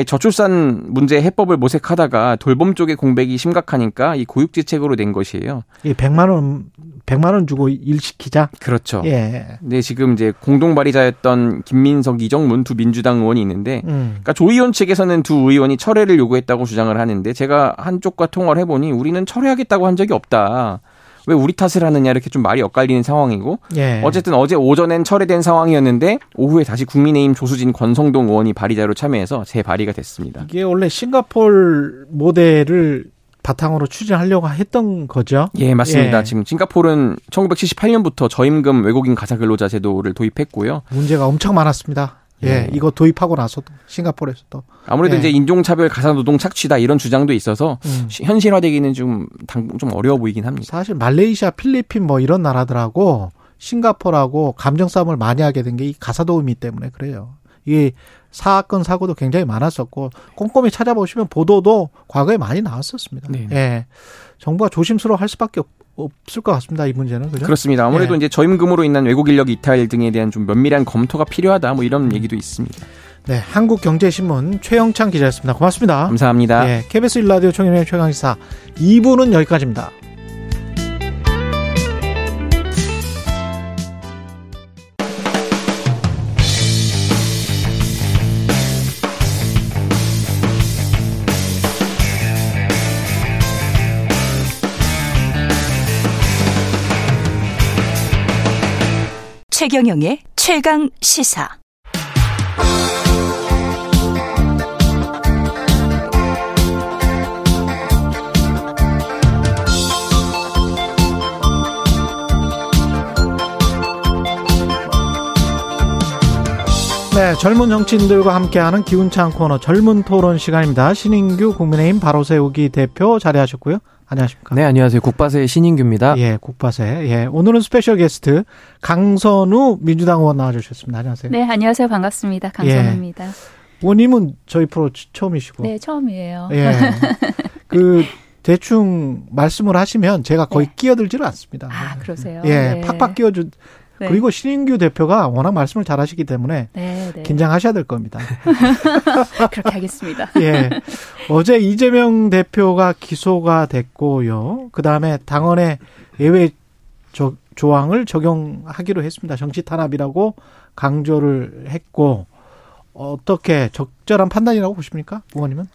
저출산 문제 해법을 모색하다가 돌봄 쪽의 공백이 심각하니까 이 고육지책으로 낸 것이에요.
이 100만 원 100만 원 주고 일 시키자.
그렇죠.
예.
네, 지금 이제 공동 발의자였던 김민석, 이정문 두 민주당 의원이 있는데
음.
그러니까 조 의원 측에서는 두 의원이 철회를 요구했다고 주장을 하는데 제가 한쪽과 통화를 해 보니 우리는 철회하겠다고 한 적이 없다. 왜 우리 탓을 하느냐 이렇게 좀 말이 엇갈리는 상황이고
예.
어쨌든 어제 오전엔 철회된 상황이었는데 오후에 다시 국민의힘 조수진 권성동 의원이 발의자로 참여해서 재발의가 됐습니다.
이게 원래 싱가폴 모델을 바탕으로 추진하려고 했던 거죠.
예, 맞습니다.
예.
지금 싱가포르는 1978년부터 저임금 외국인 가사 근로자 제도를 도입했고요.
문제가 엄청 많았습니다. 예,
예.
이거 도입하고 나서도 싱가포르에서도
아무래도
예.
이제 인종차별 가사 노동 착취다 이런 주장도 있어서
음.
시- 현실화되기는 좀, 당, 좀 어려워 보이긴 합니다.
사실 말레이시아, 필리핀 뭐 이런 나라들하고 싱가포르하고 감정 싸움을 많이 하게 된 게 이 가사 도우미 때문에 그래요. 이게 사건 사고도 굉장히 많았었고 꼼꼼히 찾아보시면 보도도 과거에 많이 나왔었습니다.
네.
예. 정부가 조심스러워 할 수밖에 없- 없을 것 같습니다. 이 문제는 그죠?
그렇습니다. 아무래도
예.
이제 저임금으로 인한 외국 인력 이탈 등에 대한 좀 면밀한 검토가 필요하다 뭐 이런 얘기도 있습니다.
네, 한국경제신문 최영창 기자였습니다. 고맙습니다.
감사합니다.
예, KBS 일라디오 총연의 최강시사 2부는 여기까지입니다.
최경영의 최강 시사.
네, 젊은 정치인들과 함께하는 기운찬 코너 젊은 토론 시간입니다. 신인규 국민의힘 바로 세우기 대표 자리하셨고요. 안녕하십니까?
네, 안녕하세요. 국바세 신인규입니다.
예, 국바세. 예, 오늘은 special guest 강선우 민주당 의원 나와주셨습니다. 안녕하세요.
네, 안녕하세요. 반갑습니다. 강선우입니다.
의원님은 저희 프로 처음이시고.
네, 처음이에요.
예. 그 대충 말씀을 하시면 제가 거의 끼어들지는 않습니다.
네. 아, 그러세요?
예,
네.
팍팍 끼어주.
네.
그리고 신인규 대표가 워낙 말씀을 잘하시기 때문에
네, 네.
긴장하셔야 될 겁니다.
그렇게 하겠습니다.
예. 어제 이재명 대표가 기소가 됐고요. 그 다음에 당원의 예외 조, 조항을 적용하기로 했습니다. 정치 탄압이라고 강조를 했고 어떻게 적절한 판단이라고 보십니까, 의원님은?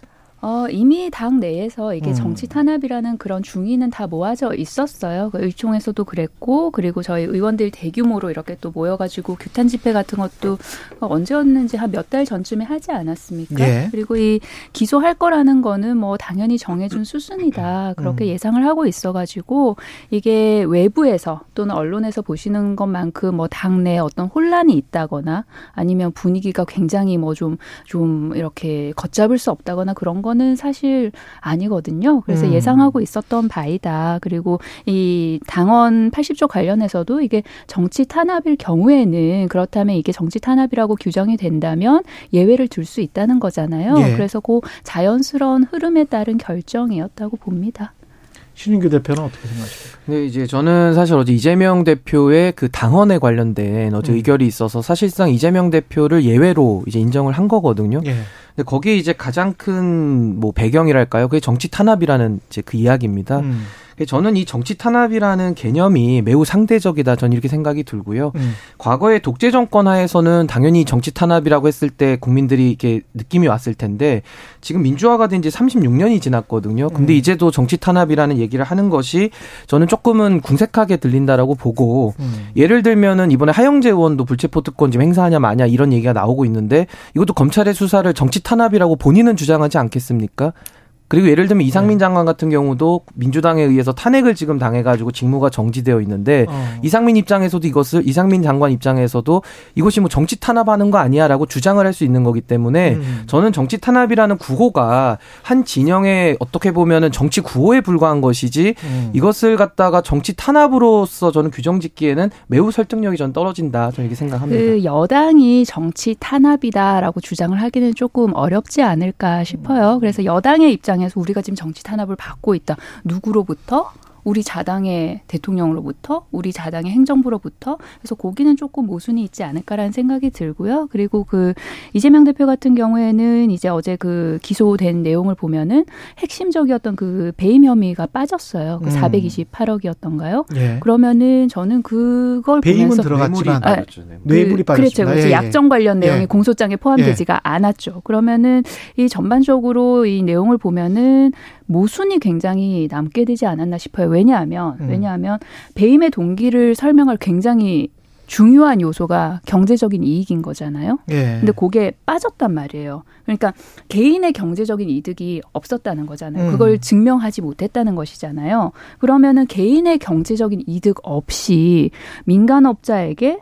어, 이미 당 내에서 이게
음.
정치 탄압이라는 그런 중의는 다 모아져 있었어요. 그 의총에서도 그랬고, 그리고 저희 의원들 대규모로 이렇게 또 모여가지고 규탄 집회 같은 것도 언제였는지 한 몇 달 전쯤에 하지 않았습니까?
예.
그리고 이 기소할 거라는 거는 뭐 당연히 정해준 수순이다. 그렇게
음.
예상을 하고 있어가지고 이게 외부에서 또는 언론에서 보시는 것만큼 뭐 당내 어떤 혼란이 있다거나 아니면 분위기가 굉장히 뭐 좀 좀 이렇게 걷잡을 수 없다거나 그런 거는 사실 아니거든요. 그래서
음.
예상하고 있었던 바이다. 그리고 이 당원 80조 관련해서도 이게 정치 탄압일 경우에는 그렇다면 이게 정치 탄압이라고 규정이 된다면 예외를 둘 수 있다는 거잖아요.
예.
그래서 그 자연스러운 흐름에 따른 결정이었다고 봅니다.
신인규 대표는 어떻게 생각하십니까?
네, 이제 저는 사실 어제 이재명 대표의 그 당헌에 관련된 어제
음.
의결이 있어서 사실상 이재명 대표를 예외로 이제 인정을 한 거거든요.
예.
근데 거기에 이제 가장 큰 뭐 배경이랄까요? 그게 정치 탄압이라는 이제 그 이야기입니다.
음.
저는 이 정치 탄압이라는 개념이 매우 상대적이다. 저는 이렇게 생각이 들고요.
음.
과거에 독재 정권 하에서는 당연히 정치 탄압이라고 했을 때 국민들이 이렇게 느낌이 왔을 텐데 지금 민주화가 된 지 36년이 지났거든요. 근데
음.
이제도 정치 탄압이라는 얘기를 하는 것이 저는 조금은 궁색하게 들린다라고 보고
음.
예를 들면은 이번에 하영재 의원도 불체포 특권 지금 행사하냐 마냐 이런 얘기가 나오고 있는데 이것도 검찰의 수사를 정치 탄압이라고 본인은 주장하지 않겠습니까? 그리고 예를 들면 이상민 장관 같은 경우도 민주당에 의해서 탄핵을 지금 당해가지고 직무가 정지되어 있는데
어.
이상민 입장에서도 이것을 이상민 장관 입장에서도 이것이 뭐 정치 탄압하는 거 아니야라고 주장을 할 수 있는 거기 때문에
음.
저는 정치 탄압이라는 구호가 한 진영의 어떻게 보면은 정치 구호에 불과한 것이지
음.
이것을 갖다가 정치 탄압으로서 저는 규정짓기에는 매우 설득력이 전 떨어진다 저는 이렇게 생각합니다.
그 여당이 정치 탄압이다라고 주장을 하기는 조금 어렵지 않을까 싶어요. 그래서 여당의 입장에 서 우리가 지금 정치 탄압을 받고 있다. 누구로부터? 우리 자당의 대통령으로부터, 우리 자당의 행정부로부터, 그래서 거기는 조금 모순이 있지 않을까라는 생각이 들고요. 그리고 그 이재명 대표 같은 경우에는 이제 어제 그 기소된 내용을 보면은 핵심적이었던 그 배임 혐의가 빠졌어요. 그
음.
428억이었던가요?
예.
그러면은 저는 그걸
배임은
보면서
들어갔지만
아,
뇌물이
그,
빠졌습니다.
그렇죠. 그렇죠.
예, 예.
약정 관련 내용이
예.
공소장에 포함되지가 않았죠. 그러면은 이 전반적으로 이 내용을 보면은 모순이 굉장히 남게 되지 않았나 싶어요. 왜냐하면
음.
왜냐하면 배임의 동기를 설명할 굉장히 중요한 요소가 경제적인 이익인 거잖아요.
예.
근데 그게 빠졌단 말이에요. 그러니까 개인의 경제적인 이득이 없었다는 거잖아요.
음.
그걸 증명하지 못했다는 것이잖아요. 그러면은 개인의 경제적인 이득 없이 민간업자에게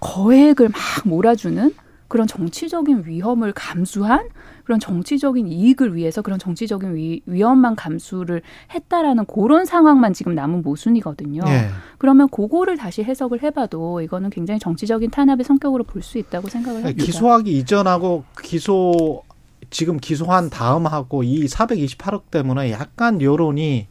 거액을 막 몰아주는 그런 정치적인 위험을 감수한 그런 정치적인 이익을 위해서 그런 정치적인 위, 위험만 감수를 했다라는 그런 상황만 지금 남은 모순이거든요.
예.
그러면 그거를 다시 해석을 해봐도 이거는 굉장히 정치적인 탄압의 성격으로 볼 수 있다고 생각을 합니다.
네, 기소하기 이전하고 기소 지금 기소한 다음하고 이 428억 때문에 약간 여론이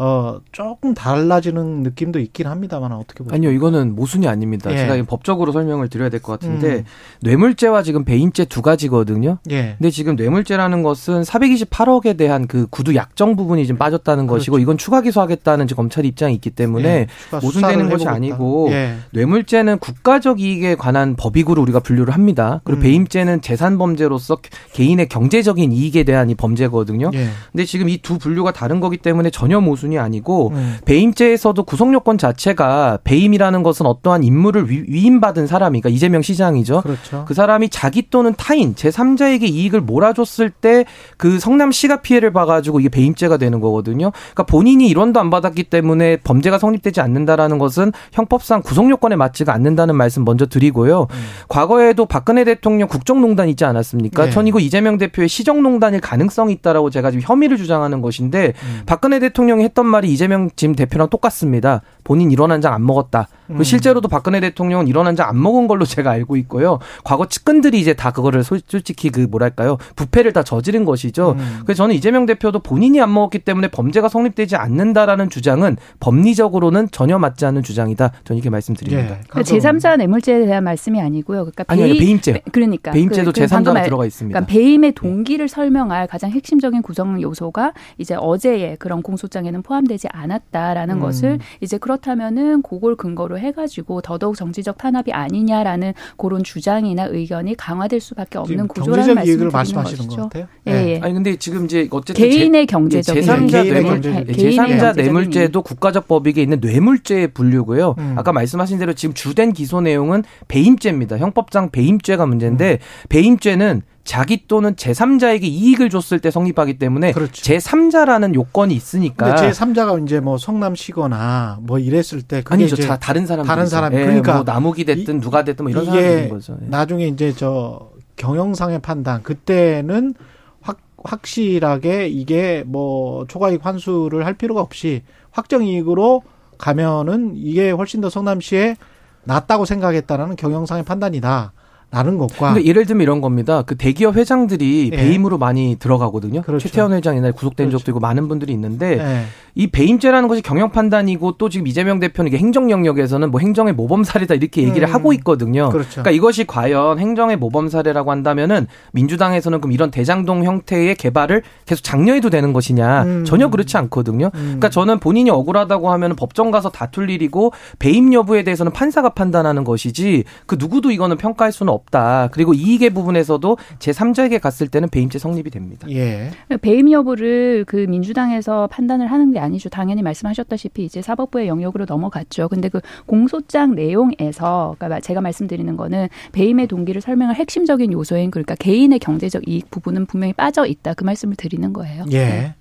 어 조금 달라지는 느낌도 있긴 합니다만 어떻게 보세요?
아니요, 이거는 모순이 아닙니다.
예.
제가 법적으로 설명을 드려야 될 것 같은데
음.
뇌물죄와 지금 배임죄 두 가지거든요.
예.
근데 지금 뇌물죄라는 것은 428억에 대한 그 구두 약정 부분이 좀 빠졌다는 것이고 이건 추가 기소하겠다는 검찰 입장이 있기 때문에
그렇죠. 예,
모순되는 것이. 아니고
예.
뇌물죄는 국가적 이익에 관한 법익으로 우리가 분류를 합니다. 그리고
음.
배임죄는 재산 범죄로서 개인의 경제적인 이익에 대한 이 범죄거든요.
예.
근데 지금 이 두 분류가 다른 거기 때문에 전혀 모순 이 아니고
음.
배임죄에서도 구성 요건 자체가 배임이라는 것은 어떠한 임무를 위, 위임받은 사람이 그러니까 이재명 시장이죠.
그렇죠.
그 사람이 자기 또는 타인 제3자에게 이익을 몰아줬을 때 그 성남시가 피해를 봐가지고 이게 배임죄가 되는 거거든요. 그러니까 본인이 일원도 안 받았기 때문에 범죄가 성립되지 않는다라는 것은 형법상 구성 요건에 맞지가 않는다는 말씀 먼저 드리고요. 과거에도 박근혜 대통령 국정농단 있지 않았습니까?
네.
전 이거 이재명 대표의 시정농단일 가능성이 있다라고 제가 지금 혐의를 주장하는 것인데
음.
박근혜 대통령이 했던 말이 이재명 지금 대표랑 똑같습니다. 본인 일원 한장 안 먹었다.
음.
실제로도 박근혜 대통령은 일원 한장 안 먹은 걸로 제가 알고 있고요. 과거 측근들이 이제 다 그거를 솔- 솔직히 그 뭐랄까요 부패를 다 저지른 것이죠.
음.
그래서 저는 이재명 대표도 본인이 안 먹었기 때문에 범죄가 성립되지 않는다라는 주장은 법리적으로는 전혀 맞지 않는 주장이다. 저는 이렇게 말씀드립니다.
예.
그러니까 제3자 뇌물죄에 대한 말씀이 아니고요. 그러니까
아니요, 아니요, 배임죄.
배- 그러니까
배임죄도
그- 그
제3자로
방금 말-
들어가 있습니다.
그러니까 배임의 동기를 설명할 가장 핵심적인 구성 요소가 이제 어제의 그런 공소장에는 포함되지 않았다라는
음.
것을 이제 그렇다면은 그걸 근거로 해가지고 더더욱 정치적 탄압이 아니냐라는 그런 주장이나 의견이 강화될 수밖에 없는 구조라는 말씀을 드리는
말씀하시는
것이죠.
것 같아요.
예,
네.
예.
아니 근데 지금 이제 어쨌든
개인의
제,
경제적인
제3자
개인의
뇌물
경제적인
네, 개인의
제3자
경제적인
뇌물죄도 국가적 법익에 있는 뇌물죄의 분류고요.
음.
아까 말씀하신 대로 지금 주된 기소 내용은 배임죄입니다. 형법상 배임죄가 문제인데
음.
배임죄는 자기 또는 제3자에게 이익을 줬을 때 성립하기 때문에
그렇죠.
제3자라는 요건이 있으니까
근데 제 3자가 이제 뭐 성남시거나 뭐 이랬을 때
아니죠. 자, 다른 사람
다른 사람
예,
그러니까
뭐 나무기 됐든 누가 됐든 뭐 이런 있는 거죠. 예.
나중에 이제 저 경영상의 판단 그때는 확 확실하게 이게 뭐 초과이익 환수를 할 필요가 없이 확정이익으로 가면은 이게 훨씬 더 성남시에 낫다고 생각했다라는 경영상의 판단이다. 나는 것과
근데 예를 들면 이런 겁니다. 그 대기업 회장들이
예.
배임으로 많이 들어가거든요.
그렇죠.
최태원 회장 옛날에 구속된 적도 있고 많은 분들이 있는데
예.
이 배임죄라는 것이 경영 판단이고 또 지금 이재명 대표는 이게 행정 영역에서는 뭐 행정의 모범 사례다 이렇게 얘기를
음.
하고 있거든요.
그렇죠.
그러니까 이것이 과연 행정의 모범 사례라고 한다면은 민주당에서는 그럼 이런 대장동 형태의 개발을 계속 장려해도 되는 것이냐
음.
전혀 그렇지 않거든요. 그러니까 저는 본인이 억울하다고 하면 법정 가서 다툴 일이고 배임 여부에 대해서는 판사가 판단하는 것이지 그 누구도 이거는 평가할 수는 없다. 그리고 이익의 부분에서도 제 3자에게 갔을 때는 배임죄 성립이 됩니다.
예.
배임 여부를 그 민주당에서 판단을 하는 게 아니죠. 당연히 말씀하셨다시피 이제 사법부의 영역으로 넘어갔죠. 근데 그 공소장 내용에서 그러니까 제가 말씀드리는 거는 배임의 동기를 설명할 핵심적인 요소인 그러니까 개인의 경제적 이익 부분은 분명히 빠져 있다. 그 말씀을 드리는 거예요.
예.
네.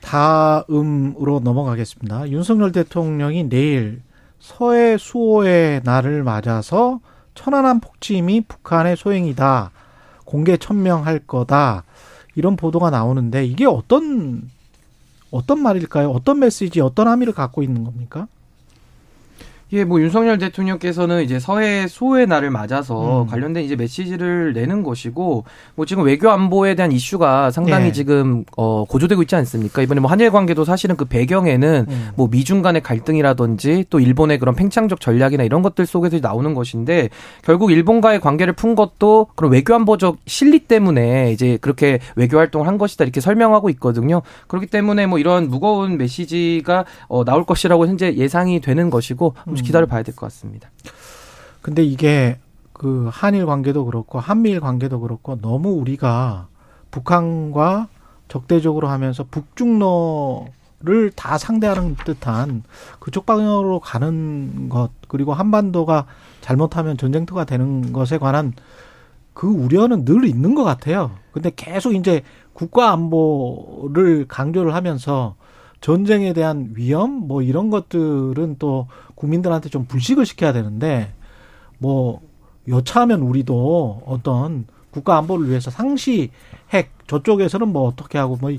다음으로 넘어가겠습니다. 윤석열 대통령이 내일 서해 수호의 날을 맞아서 천안함 폭침이 북한의 소행이다. 공개 천명할 거다. 이런 보도가 나오는데 이게 어떤 어떤 말일까요? 어떤 메시지, 어떤 함의를 갖고 있는 겁니까?
예, 뭐 윤석열 대통령께서는 이제 서해 수호의 날을 맞아서
음.
관련된 이제 메시지를 내는 것이고 뭐 지금 외교 안보에 대한 이슈가 상당히
예.
지금 어 고조되고 있지 않습니까? 이번에 뭐 한일 관계도 사실은 그 배경에는
음.
뭐 미중 간의 갈등이라든지 또 일본의 그런 팽창적 전략이나 이런 것들 속에서 나오는 것인데 결국 일본과의 관계를 푼 것도 그런 외교 안보적 실리 때문에 이제 그렇게 외교 활동을 한 것이다 이렇게 설명하고 있거든요. 그렇기 때문에 뭐 이런 무거운 메시지가 어 나올 것이라고 현재 예상이 되는 것이고 좀 기다려 봐야 될 것 같습니다.
근데 이게 그 한일 관계도 그렇고 한미일 관계도 그렇고 너무 우리가 북한과 적대적으로 하면서 북중로를 다 상대하는 듯한 그쪽 방향으로 가는 것 그리고 한반도가 잘못하면 전쟁터가 되는 것에 관한 그 우려는 늘 있는 것 같아요. 근데 계속 이제 국가 안보를 강조를 하면서 전쟁에 대한 위험 뭐 이런 것들은 또 국민들한테 좀 불식을 시켜야 되는데 뭐 여차하면 우리도 어떤 국가 안보를 위해서 상시 핵 저쪽에서는 뭐 어떻게 하고 뭐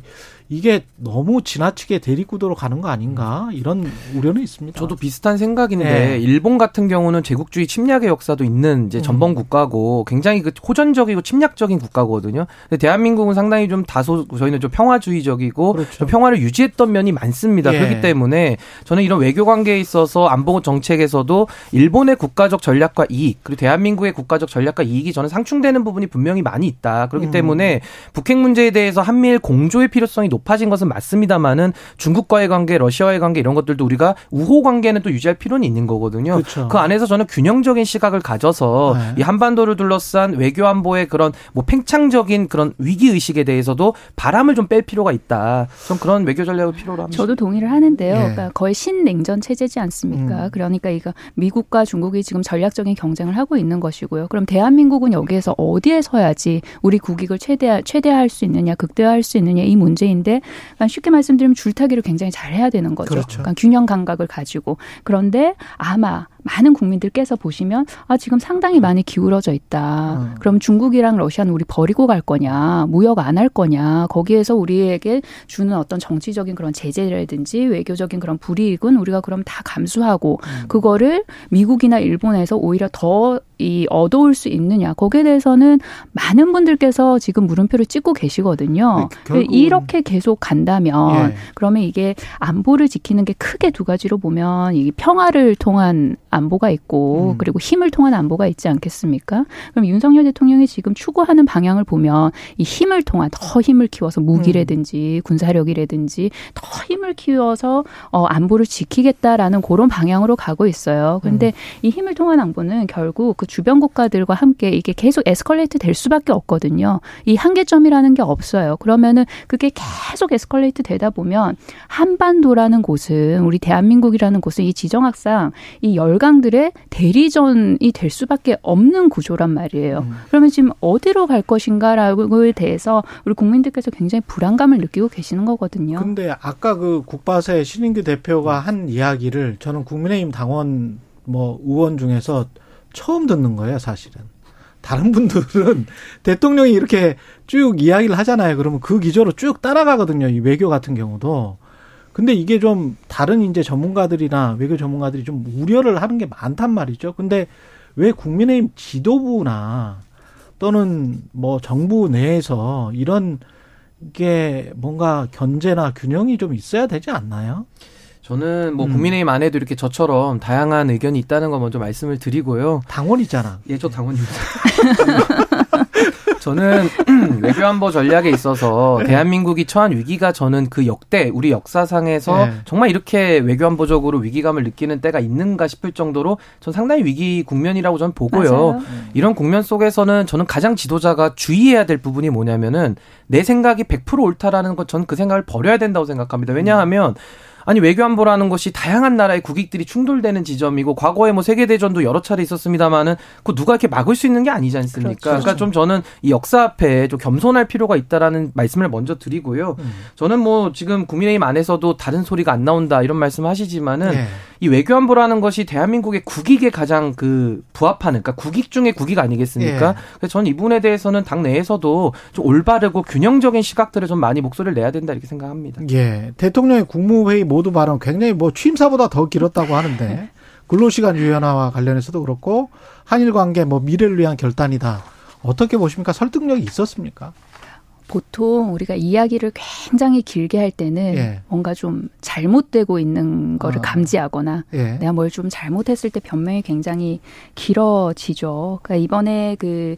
이게 너무 지나치게 대립구도로 가는 거 아닌가 이런 우려는 있습니다.
저도 비슷한 생각인데
네.
일본 같은 경우는 제국주의 침략의 역사도 있는 이제 전범 국가고 굉장히 그 호전적이고 침략적인 국가거든요. 근데 대한민국은 상당히 좀 다소 저희는 좀 평화주의적이고 좀 평화를 유지했던 면이 많습니다.
예.
그렇기 때문에 저는 이런 외교 관계에 있어서 안보 정책에서도 일본의 국가적 전략과 이익 그리고 대한민국의 국가적 전략과 이익이 저는 상충되는 부분이 분명히 많이 있다. 그렇기
음.
때문에 북핵 문제에 대해서 한미일 공조의 필요성이 높 아진 것은 맞습니다만은 중국과의 관계, 러시아와의 관계 이런 것들도 우리가 우호 관계는 또 유지할 필요는 있는 거거든요.
그렇죠.
그 안에서 저는 균형적인 시각을 가져서
네.
이 한반도를 둘러싼 외교 안보의 그런 뭐 팽창적인 그런 위기 의식에 대해서도 바람을 좀 뺄 필요가 있다. 전 그런 외교 전략을 필요로 합니다.
저도 동의를 하는데요.
예.
그러니까 거의 신냉전 체제지 않습니까?
음.
그러니까 이거 미국과 중국이 지금 전략적인 경쟁을 하고 있는 것이고요. 그럼 대한민국은 여기에서 어디에 서야지 우리 국익을 최대 최대화할 수 있느냐, 극대화할 수 있느냐 이 문제인데 그러니까 쉽게 말씀드리면 줄타기를 굉장히 잘해야 되는 거죠.
그렇죠.
그러니까 균형 감각을 가지고 그런데 아마 많은 국민들께서 보시면 아 지금 상당히 많이 기울어져 있다.
음.
그럼 중국이랑 러시아는 우리 버리고 갈 거냐, 무역 안 할 거냐, 거기에서 우리에게 주는 어떤 정치적인 그런 제재라든지 외교적인 그런 불이익은 우리가 그럼 다 감수하고
음.
그거를 미국이나 일본에서 오히려 더 이 얻어올 수 있느냐 거기에 대해서는 많은 분들께서 지금 물음표를 찍고 계시거든요.
결국은-
이렇게 계속 간다면
예.
그러면 이게 안보를 지키는 게 크게 두 가지로 보면 이 평화를 통한 안보가 있고
음.
그리고 힘을 통한 안보가 있지 않겠습니까? 그럼 윤석열 대통령이 지금 추구하는 방향을 보면 이 힘을 통한 더 힘을 키워서 무기라든지 군사력이라든지 더 힘을 키워서 어 안보를 지키겠다라는 그런 방향으로 가고 있어요. 근데 이 힘을 통한 안보는 결국 그 주변 국가들과 함께 이게 계속 에스컬레이트 될 수밖에 없거든요. 이 한계점이라는 게 없어요. 그러면은 그게 계속 에스컬레이트 되다 보면 한반도라는 곳은 우리 대한민국이라는 곳은 이 지정학상 이 열 강들의 대리전이 될 수밖에 없는 구조란 말이에요. 그러면 지금 어디로 갈 것인가라고에 대해서 우리 국민들께서 굉장히 불안감을 느끼고 계시는 거거든요.
근데 아까 그 국바세 신인규 대표가 한 이야기를 저는 국민의힘 당원 뭐 의원 중에서 처음 듣는 거예요, 사실은. 다른 분들은 대통령이 이렇게 쭉 이야기를 하잖아요. 그러면 그 기조로 쭉 따라가거든요. 이 외교 같은 경우도. 근데 이게 좀 다른 이제 전문가들이나 외교 전문가들이 좀 우려를 하는 게 많단 말이죠. 근데 왜 국민의힘 지도부나 또는 뭐 정부 내에서 이런 게 뭔가 견제나 균형이 좀 있어야 되지 않나요?
저는 뭐
음.
국민의힘 안에도 이렇게 저처럼 다양한 의견이 있다는 거 먼저 말씀을 드리고요.
당원이잖아.
예, 저 당원입니다. 저는 외교안보 전략에 있어서
네.
대한민국이 처한 위기가 저는 그 역대 우리 역사상에서
네.
정말 이렇게 외교안보적으로 위기감을 느끼는 때가 있는가 싶을 정도로 전 상당히 위기 국면이라고 저는 보고요.
맞아요.
이런 국면 속에서는 저는 가장 지도자가 주의해야 될 부분이 뭐냐면은 내 생각이 100% 옳다라는 것 전 그 생각을 버려야 된다고 생각합니다. 왜냐하면 아니 외교안보라는 것이 다양한 나라의 국익들이 충돌되는 지점이고 과거에 뭐 세계 대전도 여러 차례 있었습니다마는 그 누가 이렇게 막을 수 있는 게 아니지 않습니까?
그렇죠.
그러니까 좀 저는 이 역사 앞에 좀 겸손할 필요가 있다라는 말씀을 먼저 드리고요.
음.
저는 뭐 지금 국민의힘 안에서도 다른 소리가 안 나온다 이런 말씀하시지만은
예.
이 외교안보라는 것이 대한민국의 국익에 가장 그 부합하는 그러니까 국익 중의 국익 아니겠습니까?
예.
그래서 저는 이 부분에 대해서는 당 내에서도 좀 올바르고 균형적인 시각들을 좀 많이 목소리를 내야 된다 이렇게 생각합니다.
예. 대통령의 국무회의 모두 발언 굉장히 뭐 취임사보다 더 길었다고 하는데 근로시간 유연화와 관련해서도 그렇고 한일 관계 뭐 미래를 위한 결단이다. 어떻게 보십니까? 설득력이 있었습니까?
보통 우리가 이야기를 굉장히 길게 할 때는
예.
뭔가 좀 잘못되고 있는 거를
아.
감지하거나
예.
내가 뭘 좀 잘못했을 때 변명이 굉장히 길어지죠. 그러니까 이번에 그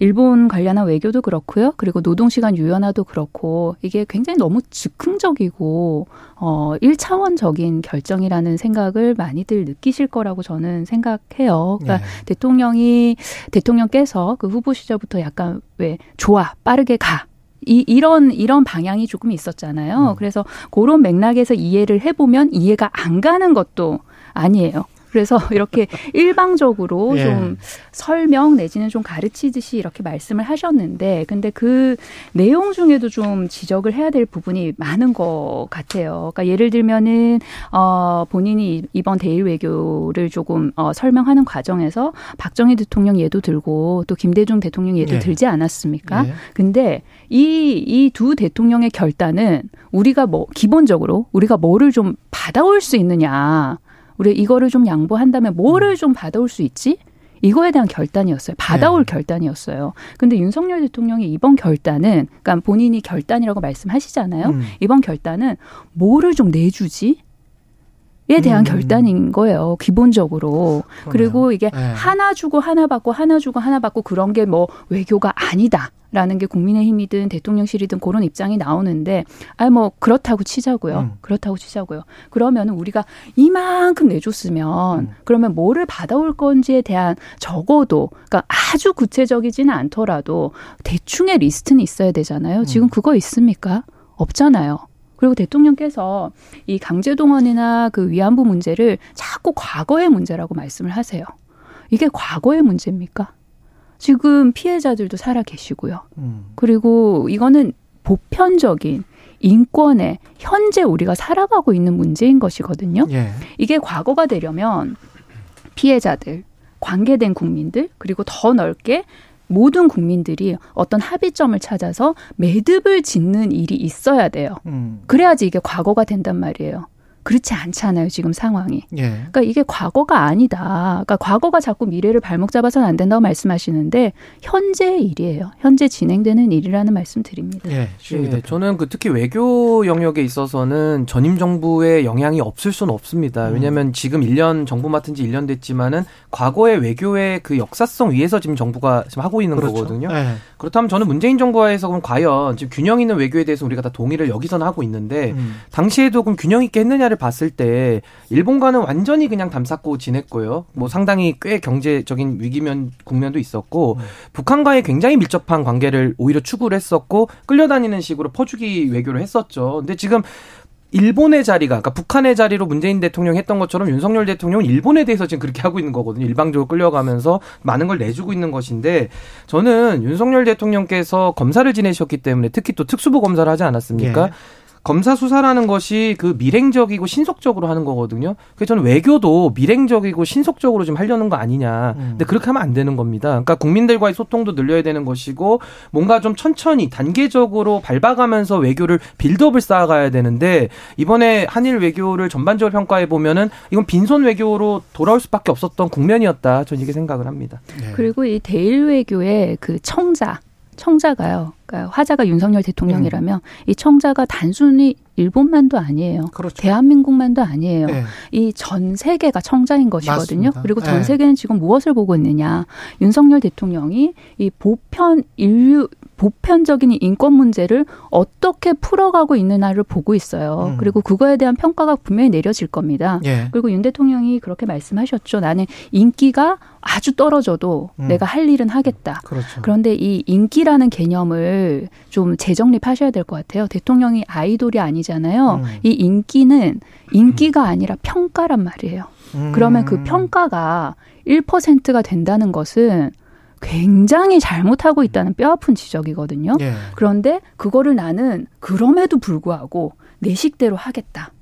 일본 관련한 외교도 그렇고요. 그리고 노동시간 유연화도 그렇고 이게 굉장히 너무 즉흥적이고 어 1차원적인 결정이라는 생각을 많이들 느끼실 거라고 저는 생각해요. 그러니까
예.
대통령이 대통령께서 그 후보 시절부터 약간 왜 좋아 빠르게 가. 이, 이런, 이런 방향이 조금 있었잖아요.
음.
그래서 그런 맥락에서 이해를 해보면 이해가 안 가는 것도 아니에요. 그래서 이렇게 일방적으로
예.
좀 설명 내지는 좀 가르치듯이 이렇게 말씀을 하셨는데, 근데 그 내용 중에도 좀 지적을 해야 될 부분이 많은 것 같아요. 그러니까 예를 들면은, 어, 본인이 이번 대일 외교를 조금, 어, 설명하는 과정에서 박정희 대통령 예도 들고 또 김대중 대통령 예도
예.
들지 않았습니까?
예.
근데 이, 이 두 대통령의 결단은 우리가 뭐, 기본적으로 우리가 뭐를 좀 받아올 수 있느냐. 우리 이거를 좀 양보한다면 뭐를 좀 받아올 수 있지? 이거에 대한 결단이었어요. 받아올 결단이었어요. 근데 윤석열 대통령의 이번 결단은, 그러니까 본인이 결단이라고 말씀하시잖아요.
음.
이번 결단은 뭐를 좀 내주지? 에 대한
음.
결단인 거예요. 기본적으로. 그리고 이게
네.
하나 주고 하나 받고 하나 주고 하나 받고 그런 게 뭐 외교가 아니다. 라는 게 국민의힘이든 대통령실이든 그런 입장이 나오는데, 아, 뭐, 그렇다고 치자고요.
음.
그렇다고 치자고요. 그러면 우리가 이만큼 내줬으면,
음.
그러면 뭐를 받아올 건지에 대한 적어도, 그러니까 아주 구체적이지는 않더라도 대충의 리스트는 있어야 되잖아요. 지금 그거 있습니까? 없잖아요. 그리고 대통령께서 이 강제 동원이나 그 위안부 문제를 자꾸 과거의 문제라고 말씀을 하세요. 이게 과거의 문제입니까? 지금 피해자들도 살아 계시고요.
음.
그리고 이거는 보편적인 인권의 현재 우리가 살아가고 있는 문제인 것이거든요.
예.
이게 과거가 되려면 피해자들, 관계된 국민들, 그리고 더 넓게 모든 국민들이 어떤 합의점을 찾아서 매듭을 짓는 일이 있어야 돼요.
음.
그래야지 이게 과거가 된단 말이에요. 그렇지 않잖아요, 지금 상황이.
예.
그러니까 이게 과거가 아니다. 그러니까 과거가 자꾸 미래를 발목 잡아서는 안 된다고 말씀하시는데 현재의 일이에요. 현재 진행되는 일이라는 말씀 드립니다.
예.
예, 저는 그 특히 외교 영역에 있어서는 전임 정부의 영향이 없을 수는 없습니다.
음.
왜냐하면 지금 1년 정부 맡은 지 1년 됐지만은 과거의 외교의 그 역사성 위에서 지금 정부가 지금 하고 있는
그렇죠.
거거든요.
예.
그렇다면 저는 문재인 정부와에서 그럼 과연 지금 균형 있는 외교에 대해서 우리가 다 동의를 여기서는 하고 있는데
음.
당시에도 그럼 균형 있게 했느냐 를 봤을 때 일본과는 완전히 그냥 담쌓고 지냈고요. 뭐 상당히 꽤 경제적인 위기면 국면도 있었고 북한과의 굉장히 밀접한 관계를 오히려 추구를 했었고 끌려다니는 식으로 퍼주기 외교를 했었죠. 근데 지금 일본의 자리가, 그러니까 북한의 자리로 문재인 대통령이 했던 것처럼 윤석열 대통령은 일본에 대해서 지금 그렇게 하고 있는 거거든요. 일방적으로 끌려가면서 많은 걸 내주고 있는 것인데 저는 윤석열 대통령께서 검사를 지내셨기 때문에 특히 또 특수부 검사를 하지 않았습니까?
예.
검사 수사라는 것이 그 밀행적이고 신속적으로 하는 거거든요. 그래서 저는 외교도 밀행적이고 신속적으로 좀 하려는 거 아니냐.
음.
근데 그렇게 하면 안 되는 겁니다. 그러니까 국민들과의 소통도 늘려야 되는 것이고 뭔가 좀 천천히 단계적으로 밟아가면서 외교를 빌드업을 쌓아가야 되는데 이번에 한일 외교를 전반적으로 평가해 보면은 이건 빈손 외교로 돌아올 수밖에 없었던 국면이었다. 저는 이렇게 생각을 합니다.
네.
그리고 이 대일 외교의 그 청자, 청자가요. 그러니까 화자가 윤석열 대통령이라면 이 청자가 단순히 일본만도 아니에요.
그렇죠.
대한민국만도 아니에요.
네.
이전 세계가 청자인 것이거든요.
맞습니다.
그리고 전
네.
세계는 지금 무엇을 보고 있느냐? 윤석열 대통령이 이 보편 인류 보편적인 이 인권 문제를 어떻게 풀어가고 있느냐를 보고 있어요.
음.
그리고 그거에 대한 평가가 분명히 내려질 겁니다.
예.
그리고 윤 대통령이 그렇게 말씀하셨죠. 나는 인기가 아주 떨어져도
음.
내가 할 일은 하겠다.
그렇죠.
그런데 이 인기라는 개념을 좀 재정립하셔야 될 것 같아요. 대통령이 아이돌이 아니잖아요.
음.
이 인기는 인기가 아니라 평가란 말이에요.
음.
그러면 그 평가가 1%가 된다는 것은 굉장히 잘못하고 있다는 뼈아픈 지적이거든요.
예.
그런데 그거를 나는 그럼에도 불구하고 내 식대로 하겠다.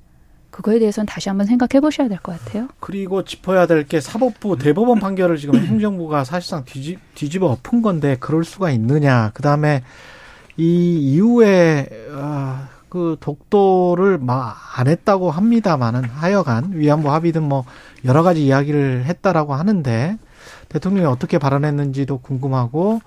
그거에 대해서는 다시 한번 생각해 보셔야 될 것 같아요.
그리고 짚어야 될 게 사법부 대법원 판결을 지금 행정부가 사실상 뒤집, 뒤집어 엎은 건데 그럴 수가 있느냐. 그 다음에 이 이후에 아, 그 독도를 막 안 했다고 합니다만은 하여간 위안부 합의든 뭐 여러 가지 이야기를 했다라고 하는데 대통령이 어떻게 발언했는지도 궁금하고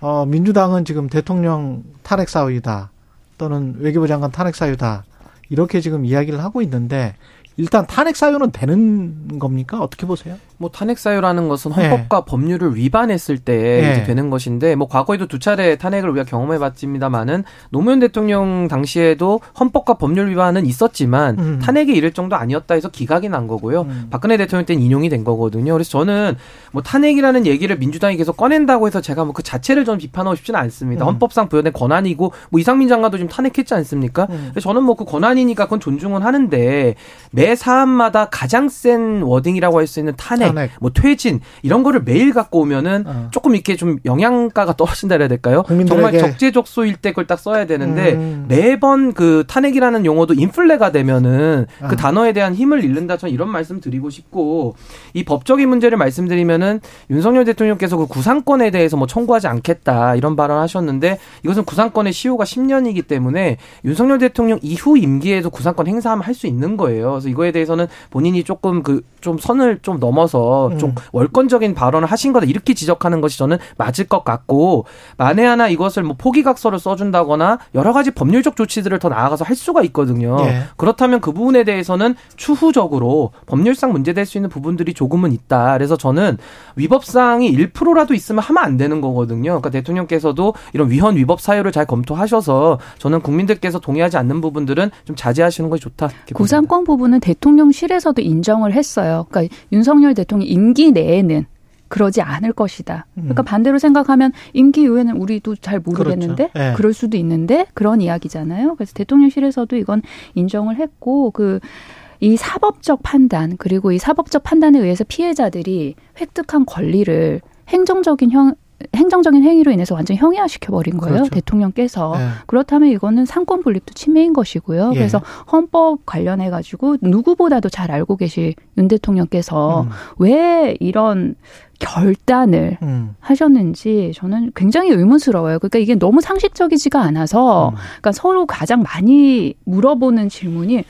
어 민주당은 지금 대통령 탄핵 사유다 또는 외교부 장관 탄핵 사유다 이렇게 지금 이야기를 하고 있는데 일단 탄핵 사유는 되는 겁니까? 어떻게 보세요?
뭐 탄핵 사유라는 것은
네.
헌법과 법률을 위반했을 때
네.
이제 되는 것인데 뭐 과거에도 두 차례 탄핵을 우리가 경험해 봤습니다만은 노무현 대통령 당시에도 헌법과 법률 위반은 있었지만
음.
탄핵에 이를 정도 아니었다 해서 기각이 난 거고요.
음.
박근혜 대통령 때는 인용이 된 거거든요. 그래서 저는 뭐 탄핵이라는 얘기를 민주당이 계속 꺼낸다고 해서 제가 뭐 그 자체를 좀 비판하고 싶지는 않습니다.
음.
헌법상 부여된 권한이고 뭐 이상민 장관도 지금 탄핵했지 않습니까?
음.
그래서 저는 뭐 그 권한이니까 그건 존중은 하는데 매 사안마다 가장 센 워딩이라고 할 수 있는 탄핵,
탄핵.
뭐 퇴진 이런 거를 매일 갖고 오면은
어.
조금 이렇게 좀 영양가가 떨어진다 해야 될까요? 정말
국민들에게.
적재적소일 때 그걸 딱 써야 되는데
음.
매번 그 탄핵이라는 용어도 인플레가 되면은
아.
그 단어에 대한 힘을 잃는다 저는 이런 말씀 드리고 싶고 이 법적인 문제를 말씀드리면은 윤석열 대통령께서 그 구상권에 대해서 뭐 청구하지 않겠다 이런 발언하셨는데 이것은 구상권의 시효가 10년이기 때문에 윤석열 대통령 이후 임기에도 구상권 행사하면 할 수 있는 거예요. 그래서 이거에 대해서는 본인이 조금 그 좀 선을 좀 넘어서 좀
음.
월권적인 발언을 하신 거다 이렇게 지적하는 것이 저는 맞을 것 같고 만에 하나 이것을 뭐 포기각서를 써준다거나 여러 가지 법률적 조치들을 더 나아가서 할 수가 있거든요.
예.
그렇다면 그 부분에 대해서는 추후적으로 법률상 문제될 수 있는 부분들이 조금은 있다. 그래서 저는 위법사항이 1%라도 있으면 하면 안 되는 거거든요. 그러니까 대통령께서도 이런 위헌 위법 사유를 잘 검토하셔서 저는 국민들께서 동의하지 않는 부분들은 좀 자제하시는 것이 좋다.
구상권 부분은 대통령실에서도 인정을 했어요. 그러니까 윤석열 대통령 임기 내에는 그러지 않을 것이다. 그러니까
음.
반대로 생각하면 임기 이후에는 우리도 잘 모르겠는데
그렇죠. 예.
그럴 수도 있는데 그런 이야기잖아요. 그래서 대통령실에서도 이건 인정을 했고 그 이 사법적 판단 그리고 이 사법적 판단에 의해서 피해자들이 획득한 권리를 행정적인 형 행정적인 행위로 인해서 완전 형이화시켜 버린 거예요.
그렇죠.
대통령께서
예.
그렇다면 이거는 상권 분립도 침해인 것이고요.
예.
그래서 헌법 관련해 가지고 누구보다도 잘 알고 계실 윤 대통령께서
음.
왜 이런 결단을
음.
하셨는지 저는 굉장히 의문스러워요. 그러니까 이게 너무 상식적이지가 않아서
음.
그러니까 서로 가장 많이 물어보는 질문이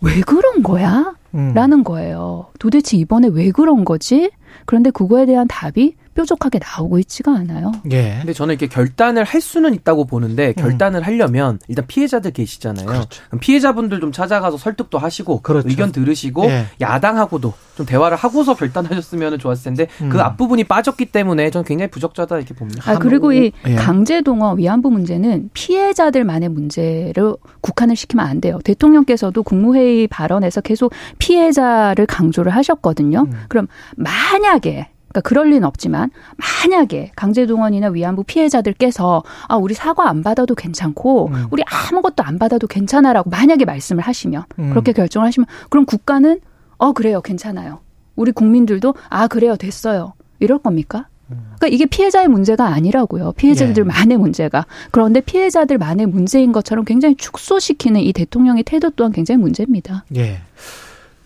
왜 그런 거야?
음.
라는 거예요. 도대체 이번에 왜 그런 거지? 그런데 그거에 대한 답이 뾰족하게 나오고 있지가 않아요.
예.
근데 저는 이렇게 결단을 할 수는 있다고 보는데
음.
결단을 하려면 일단 피해자들 계시잖아요. 그럼 피해자분들 좀 찾아가서 설득도 하시고
그렇죠.
의견 들으시고
예.
야당하고도 좀 대화를 하고서 결단하셨으면 좋았을 텐데
음.
그 앞부분이 빠졌기 때문에 저는 굉장히 부적절하다 이렇게 봅니다.
아, 그리고 이
예.
강제 동원 위안부 문제는 피해자들만의 문제로 국한을 시키면 안 돼요. 대통령께서도 국무회의 발언에서 계속 피해자를 강조를 하셨거든요.
음.
그럼 만약에 그러니까 그럴 리는 없지만 만약에 강제동원이나 위안부 피해자들께서 아 우리 사과 안 받아도 괜찮고
음.
우리 아무것도 안 받아도 괜찮아라고 만약에 말씀을 하시면
음.
그렇게 결정을 하시면 그럼 국가는 어 그래요 괜찮아요. 우리 국민들도 아 그래요 됐어요. 이럴 겁니까? 그러니까 이게 피해자의 문제가 아니라고요. 피해자들만의 문제가. 그런데 피해자들만의 문제인 것처럼 굉장히 축소시키는 이 대통령의 태도 또한 굉장히 문제입니다.
예.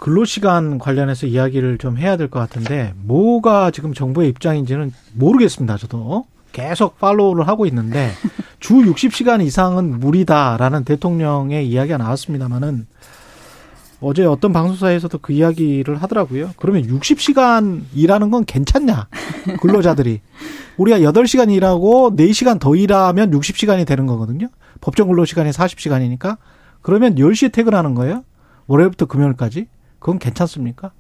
근로시간 관련해서 이야기를 좀 해야 될 것 같은데 뭐가 지금 정부의 입장인지는 모르겠습니다. 저도 계속 팔로우를 하고 있는데 주 60시간 이상은 무리다라는 대통령의 이야기가 나왔습니다만은 어제 어떤 방송사에서도 그 이야기를 하더라고요. 그러면 60시간 일하는 건 괜찮냐? 근로자들이. 우리가 8시간 일하고 4시간 더 일하면 60시간이 되는 거거든요. 법정 근로시간이 40시간이니까. 그러면 10시에 퇴근하는 거예요? 월요일부터 금요일까지? 그건 괜찮습니까?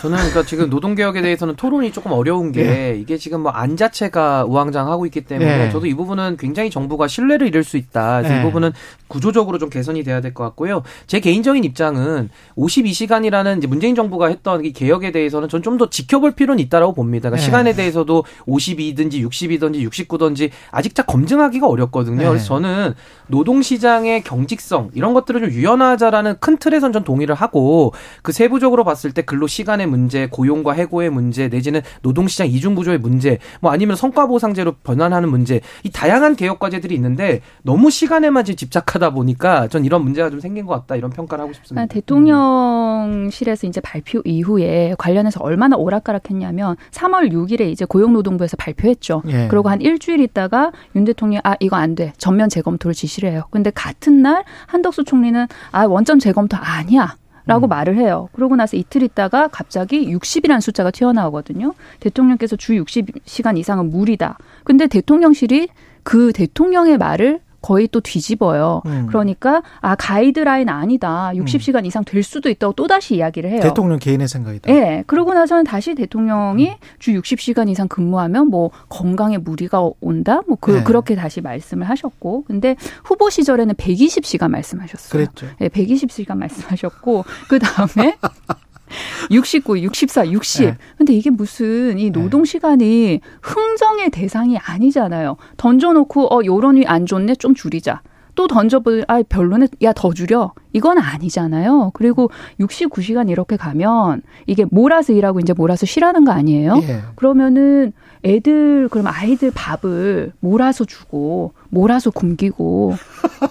저는 그러니까 지금 노동개혁에 대해서는 토론이 조금 어려운 게
예.
이게 지금 뭐 안 자체가 우왕좌왕하고 있기 때문에
예.
저도 이 부분은 굉장히 정부가 신뢰를 잃을 수 있다. 그래서
예.
이 부분은 구조적으로 좀 개선이 돼야 될 것 같고요. 제 개인적인 입장은 52시간이라는 이제 문재인 정부가 했던 이 개혁에 대해서는 전 좀 더 지켜볼 필요는 있다라고 봅니다. 그러니까
예.
시간에 대해서도 52든지 60이든지 69든지 아직 다 검증하기가 어렵거든요.
예.
그래서 저는 노동시장의 경직성 이런 것들을 좀 유연하자라는 큰 틀에선 전 동의를 하고 그 세부적으로 봤을 때 근로 시간의 문제, 고용과 해고의 문제, 내지는 노동시장 이중 구조의 문제, 뭐 아니면 성과 보상제로 변환하는 문제, 이 다양한 개혁 과제들이 있는데 너무 시간에만 집착하다 보니까 전 이런 문제가 좀 생긴 것 같다 이런 평가를 하고 싶습니다.
아, 대통령실에서 이제 발표 이후에 관련해서 얼마나 오락가락했냐면 3월 6일에 이제 고용노동부에서 발표했죠.
예.
그리고 한 일주일 있다가 윤 대통령이 아 이거 안 돼. 전면 재검토를 지시를 해요. 근데 같은 날 한덕수 총리는 아 원점 재검토 아니야. 라고 말을 해요. 그러고 나서 이틀 있다가 갑자기 60이라는 숫자가 튀어나오거든요. 대통령께서 주 60시간 이상은 무리다. 근데 대통령실이 그 대통령의 말을 거의 또 뒤집어요.
음.
그러니까 아 가이드라인 아니다. 60시간 이상 될 수도 있다고 또 다시 이야기를 해요.
대통령 개인의 생각이다.
예. 그러고 나서는 다시 대통령이 주 60시간 이상 근무하면 뭐 건강에 무리가 온다. 뭐 그,
네.
그렇게 다시 말씀을 하셨고. 근데 후보 시절에는 120시간 말씀하셨어요.
그랬죠.
예, 120시간 말씀하셨고 그 다음에 69, 64, 60.
네.
근데 이게 무슨 이 노동 시간이 흥정의 대상이 아니잖아요. 던져놓고 어 요런이 안 좋네 좀 줄이자. 또 던져볼 아 별로네 야 더 줄여 이건 아니잖아요. 그리고 69시간 이렇게 가면 이게 몰아서 일하고 이제 몰아서 쉬라는 거 아니에요?
예.
그러면은 애들 그럼 아이들 밥을 몰아서 주고 몰아서 굶기고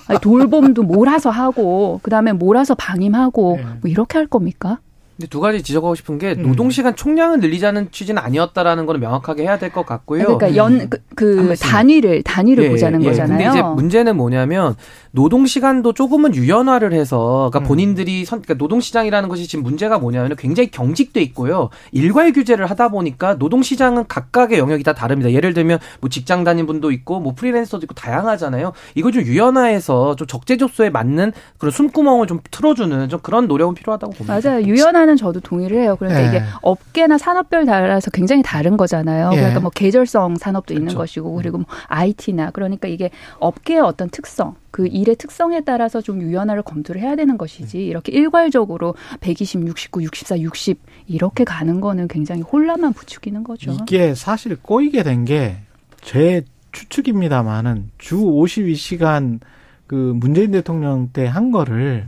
아니, 돌봄도 몰아서 하고 그다음에 몰아서 방임하고
예.
뭐 이렇게 할 겁니까?
근데 두 가지 지적하고 싶은 게
음.
노동 시간 총량을 늘리자는 취지는 아니었다라는 거는 명확하게 해야 될 것 같고요.
그러니까 연그 그 단위를 단위를
예,
보자는
예.
거잖아요.
근데 이제 문제는 뭐냐면 노동 시간도 조금은 유연화를 해서
음.
그러니까 본인들이 선 그러니까 노동 시장이라는 것이 지금 문제가 뭐냐면 굉장히 경직돼 있고요. 일괄 규제를 하다 보니까 노동 시장은 각각의 영역이 다 다릅니다. 예를 들면 뭐 직장 다닌 분도 있고 뭐 프리랜서도 있고 다양하잖아요. 이걸 좀 유연화해서 좀 적재적소에 맞는 그런 숨구멍을 좀 틀어주는 좀 그런 노력은 필요하다고 봅니다.
맞아요. 유연 화는 저도 동의를 해요. 그런데
예.
이게 업계나 산업별 따라서 굉장히 다른 거잖아요.
예.
그러니까 뭐 계절성 산업도 있는
그렇죠.
것이고 그리고 뭐 IT나 그러니까 이게 업계의 어떤 특성 그 일의 특성에 따라서 좀 유연화를 검토를 해야 되는 것이지 이렇게 일괄적으로 120, 69, 64, 60 이렇게 가는 거는 굉장히 혼란만 부추기는 거죠.
이게 사실 꼬이게 된 게 제 추측입니다만은 주 52시간 그 문재인 대통령 때 한 거를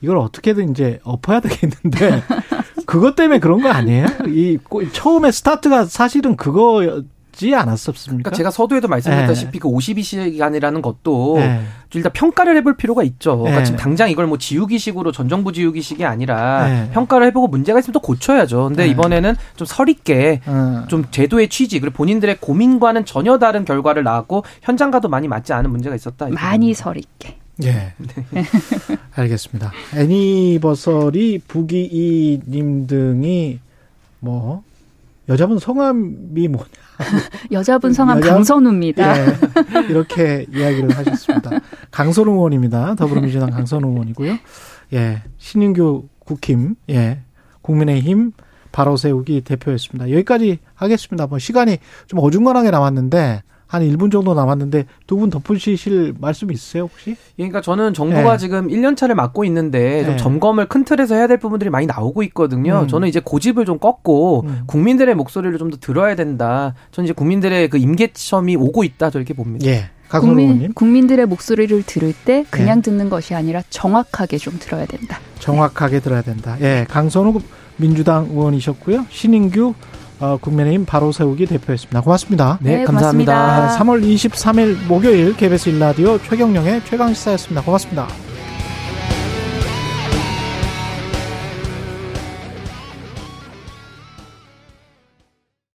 이걸 어떻게든 이제 엎어야 되겠는데 그것 때문에 그런 거 아니에요? 이 꼬- 처음에 스타트가 사실은 그거 지 않았었습니까?
그러니까 제가 서두에도 말씀드렸다시피 그 52시간이라는 것도
네.
좀 일단 평가를 해볼 필요가 있죠. 그러니까
네.
지금 당장 이걸 뭐 지우기식으로 전 정부 지우기식이 아니라
네.
평가를 해보고 문제가 있으면 또 고쳐야죠. 근데
네.
이번에는 좀 설있게
어.
좀 제도의 취지 그리고 본인들의 고민과는 전혀 다른 결과를 낳았고 현장과도 많이 맞지 않은 문제가 있었다. 이
많이 설 있게.
예. 알겠습니다. 애니버서리 부기이 님 등이 뭐 여자분 성함이 뭐냐
여자분 성함
여자-
강선우입니다.
예, 이렇게 이야기를 하셨습니다. 강선우 의원입니다. 더불어민주당 강선우 의원이고요. 예, 신인규 국힘, 예, 국민의힘 바로 세우기 대표였습니다. 여기까지 하겠습니다. 뭐 시간이 좀 어중간하게 남았는데 한 1분 정도 남았는데 두 분 덧붙이실 말씀 있으세요 혹시?
그러니까 저는 정부가
예.
지금 1년 차를 맡고 있는데 좀
예.
점검을 큰 틀에서 해야 될 부분들이 많이 나오고 있거든요.
음.
저는 이제 고집을 좀 꺾고 국민들의 목소리를 좀 더 들어야 된다. 저는 이제 국민들의 그 임계점이 오고 있다. 저 이렇게 봅니다.
예.
국민, 국민들의 목소리를 들을 때 그냥
예.
듣는 것이 아니라 정확하게 좀 들어야 된다.
정확하게 들어야 된다. 예, 강선우 민주당 의원이셨고요. 신인규 어, 국민의힘 바로 세우기 대표였습니다. 고맙습니다.
네,
네,
감사합니다.
고맙습니다.
3월 23일 목요일 KBS 일라디오 최경령의 최강 시사였습니다. 고맙습니다.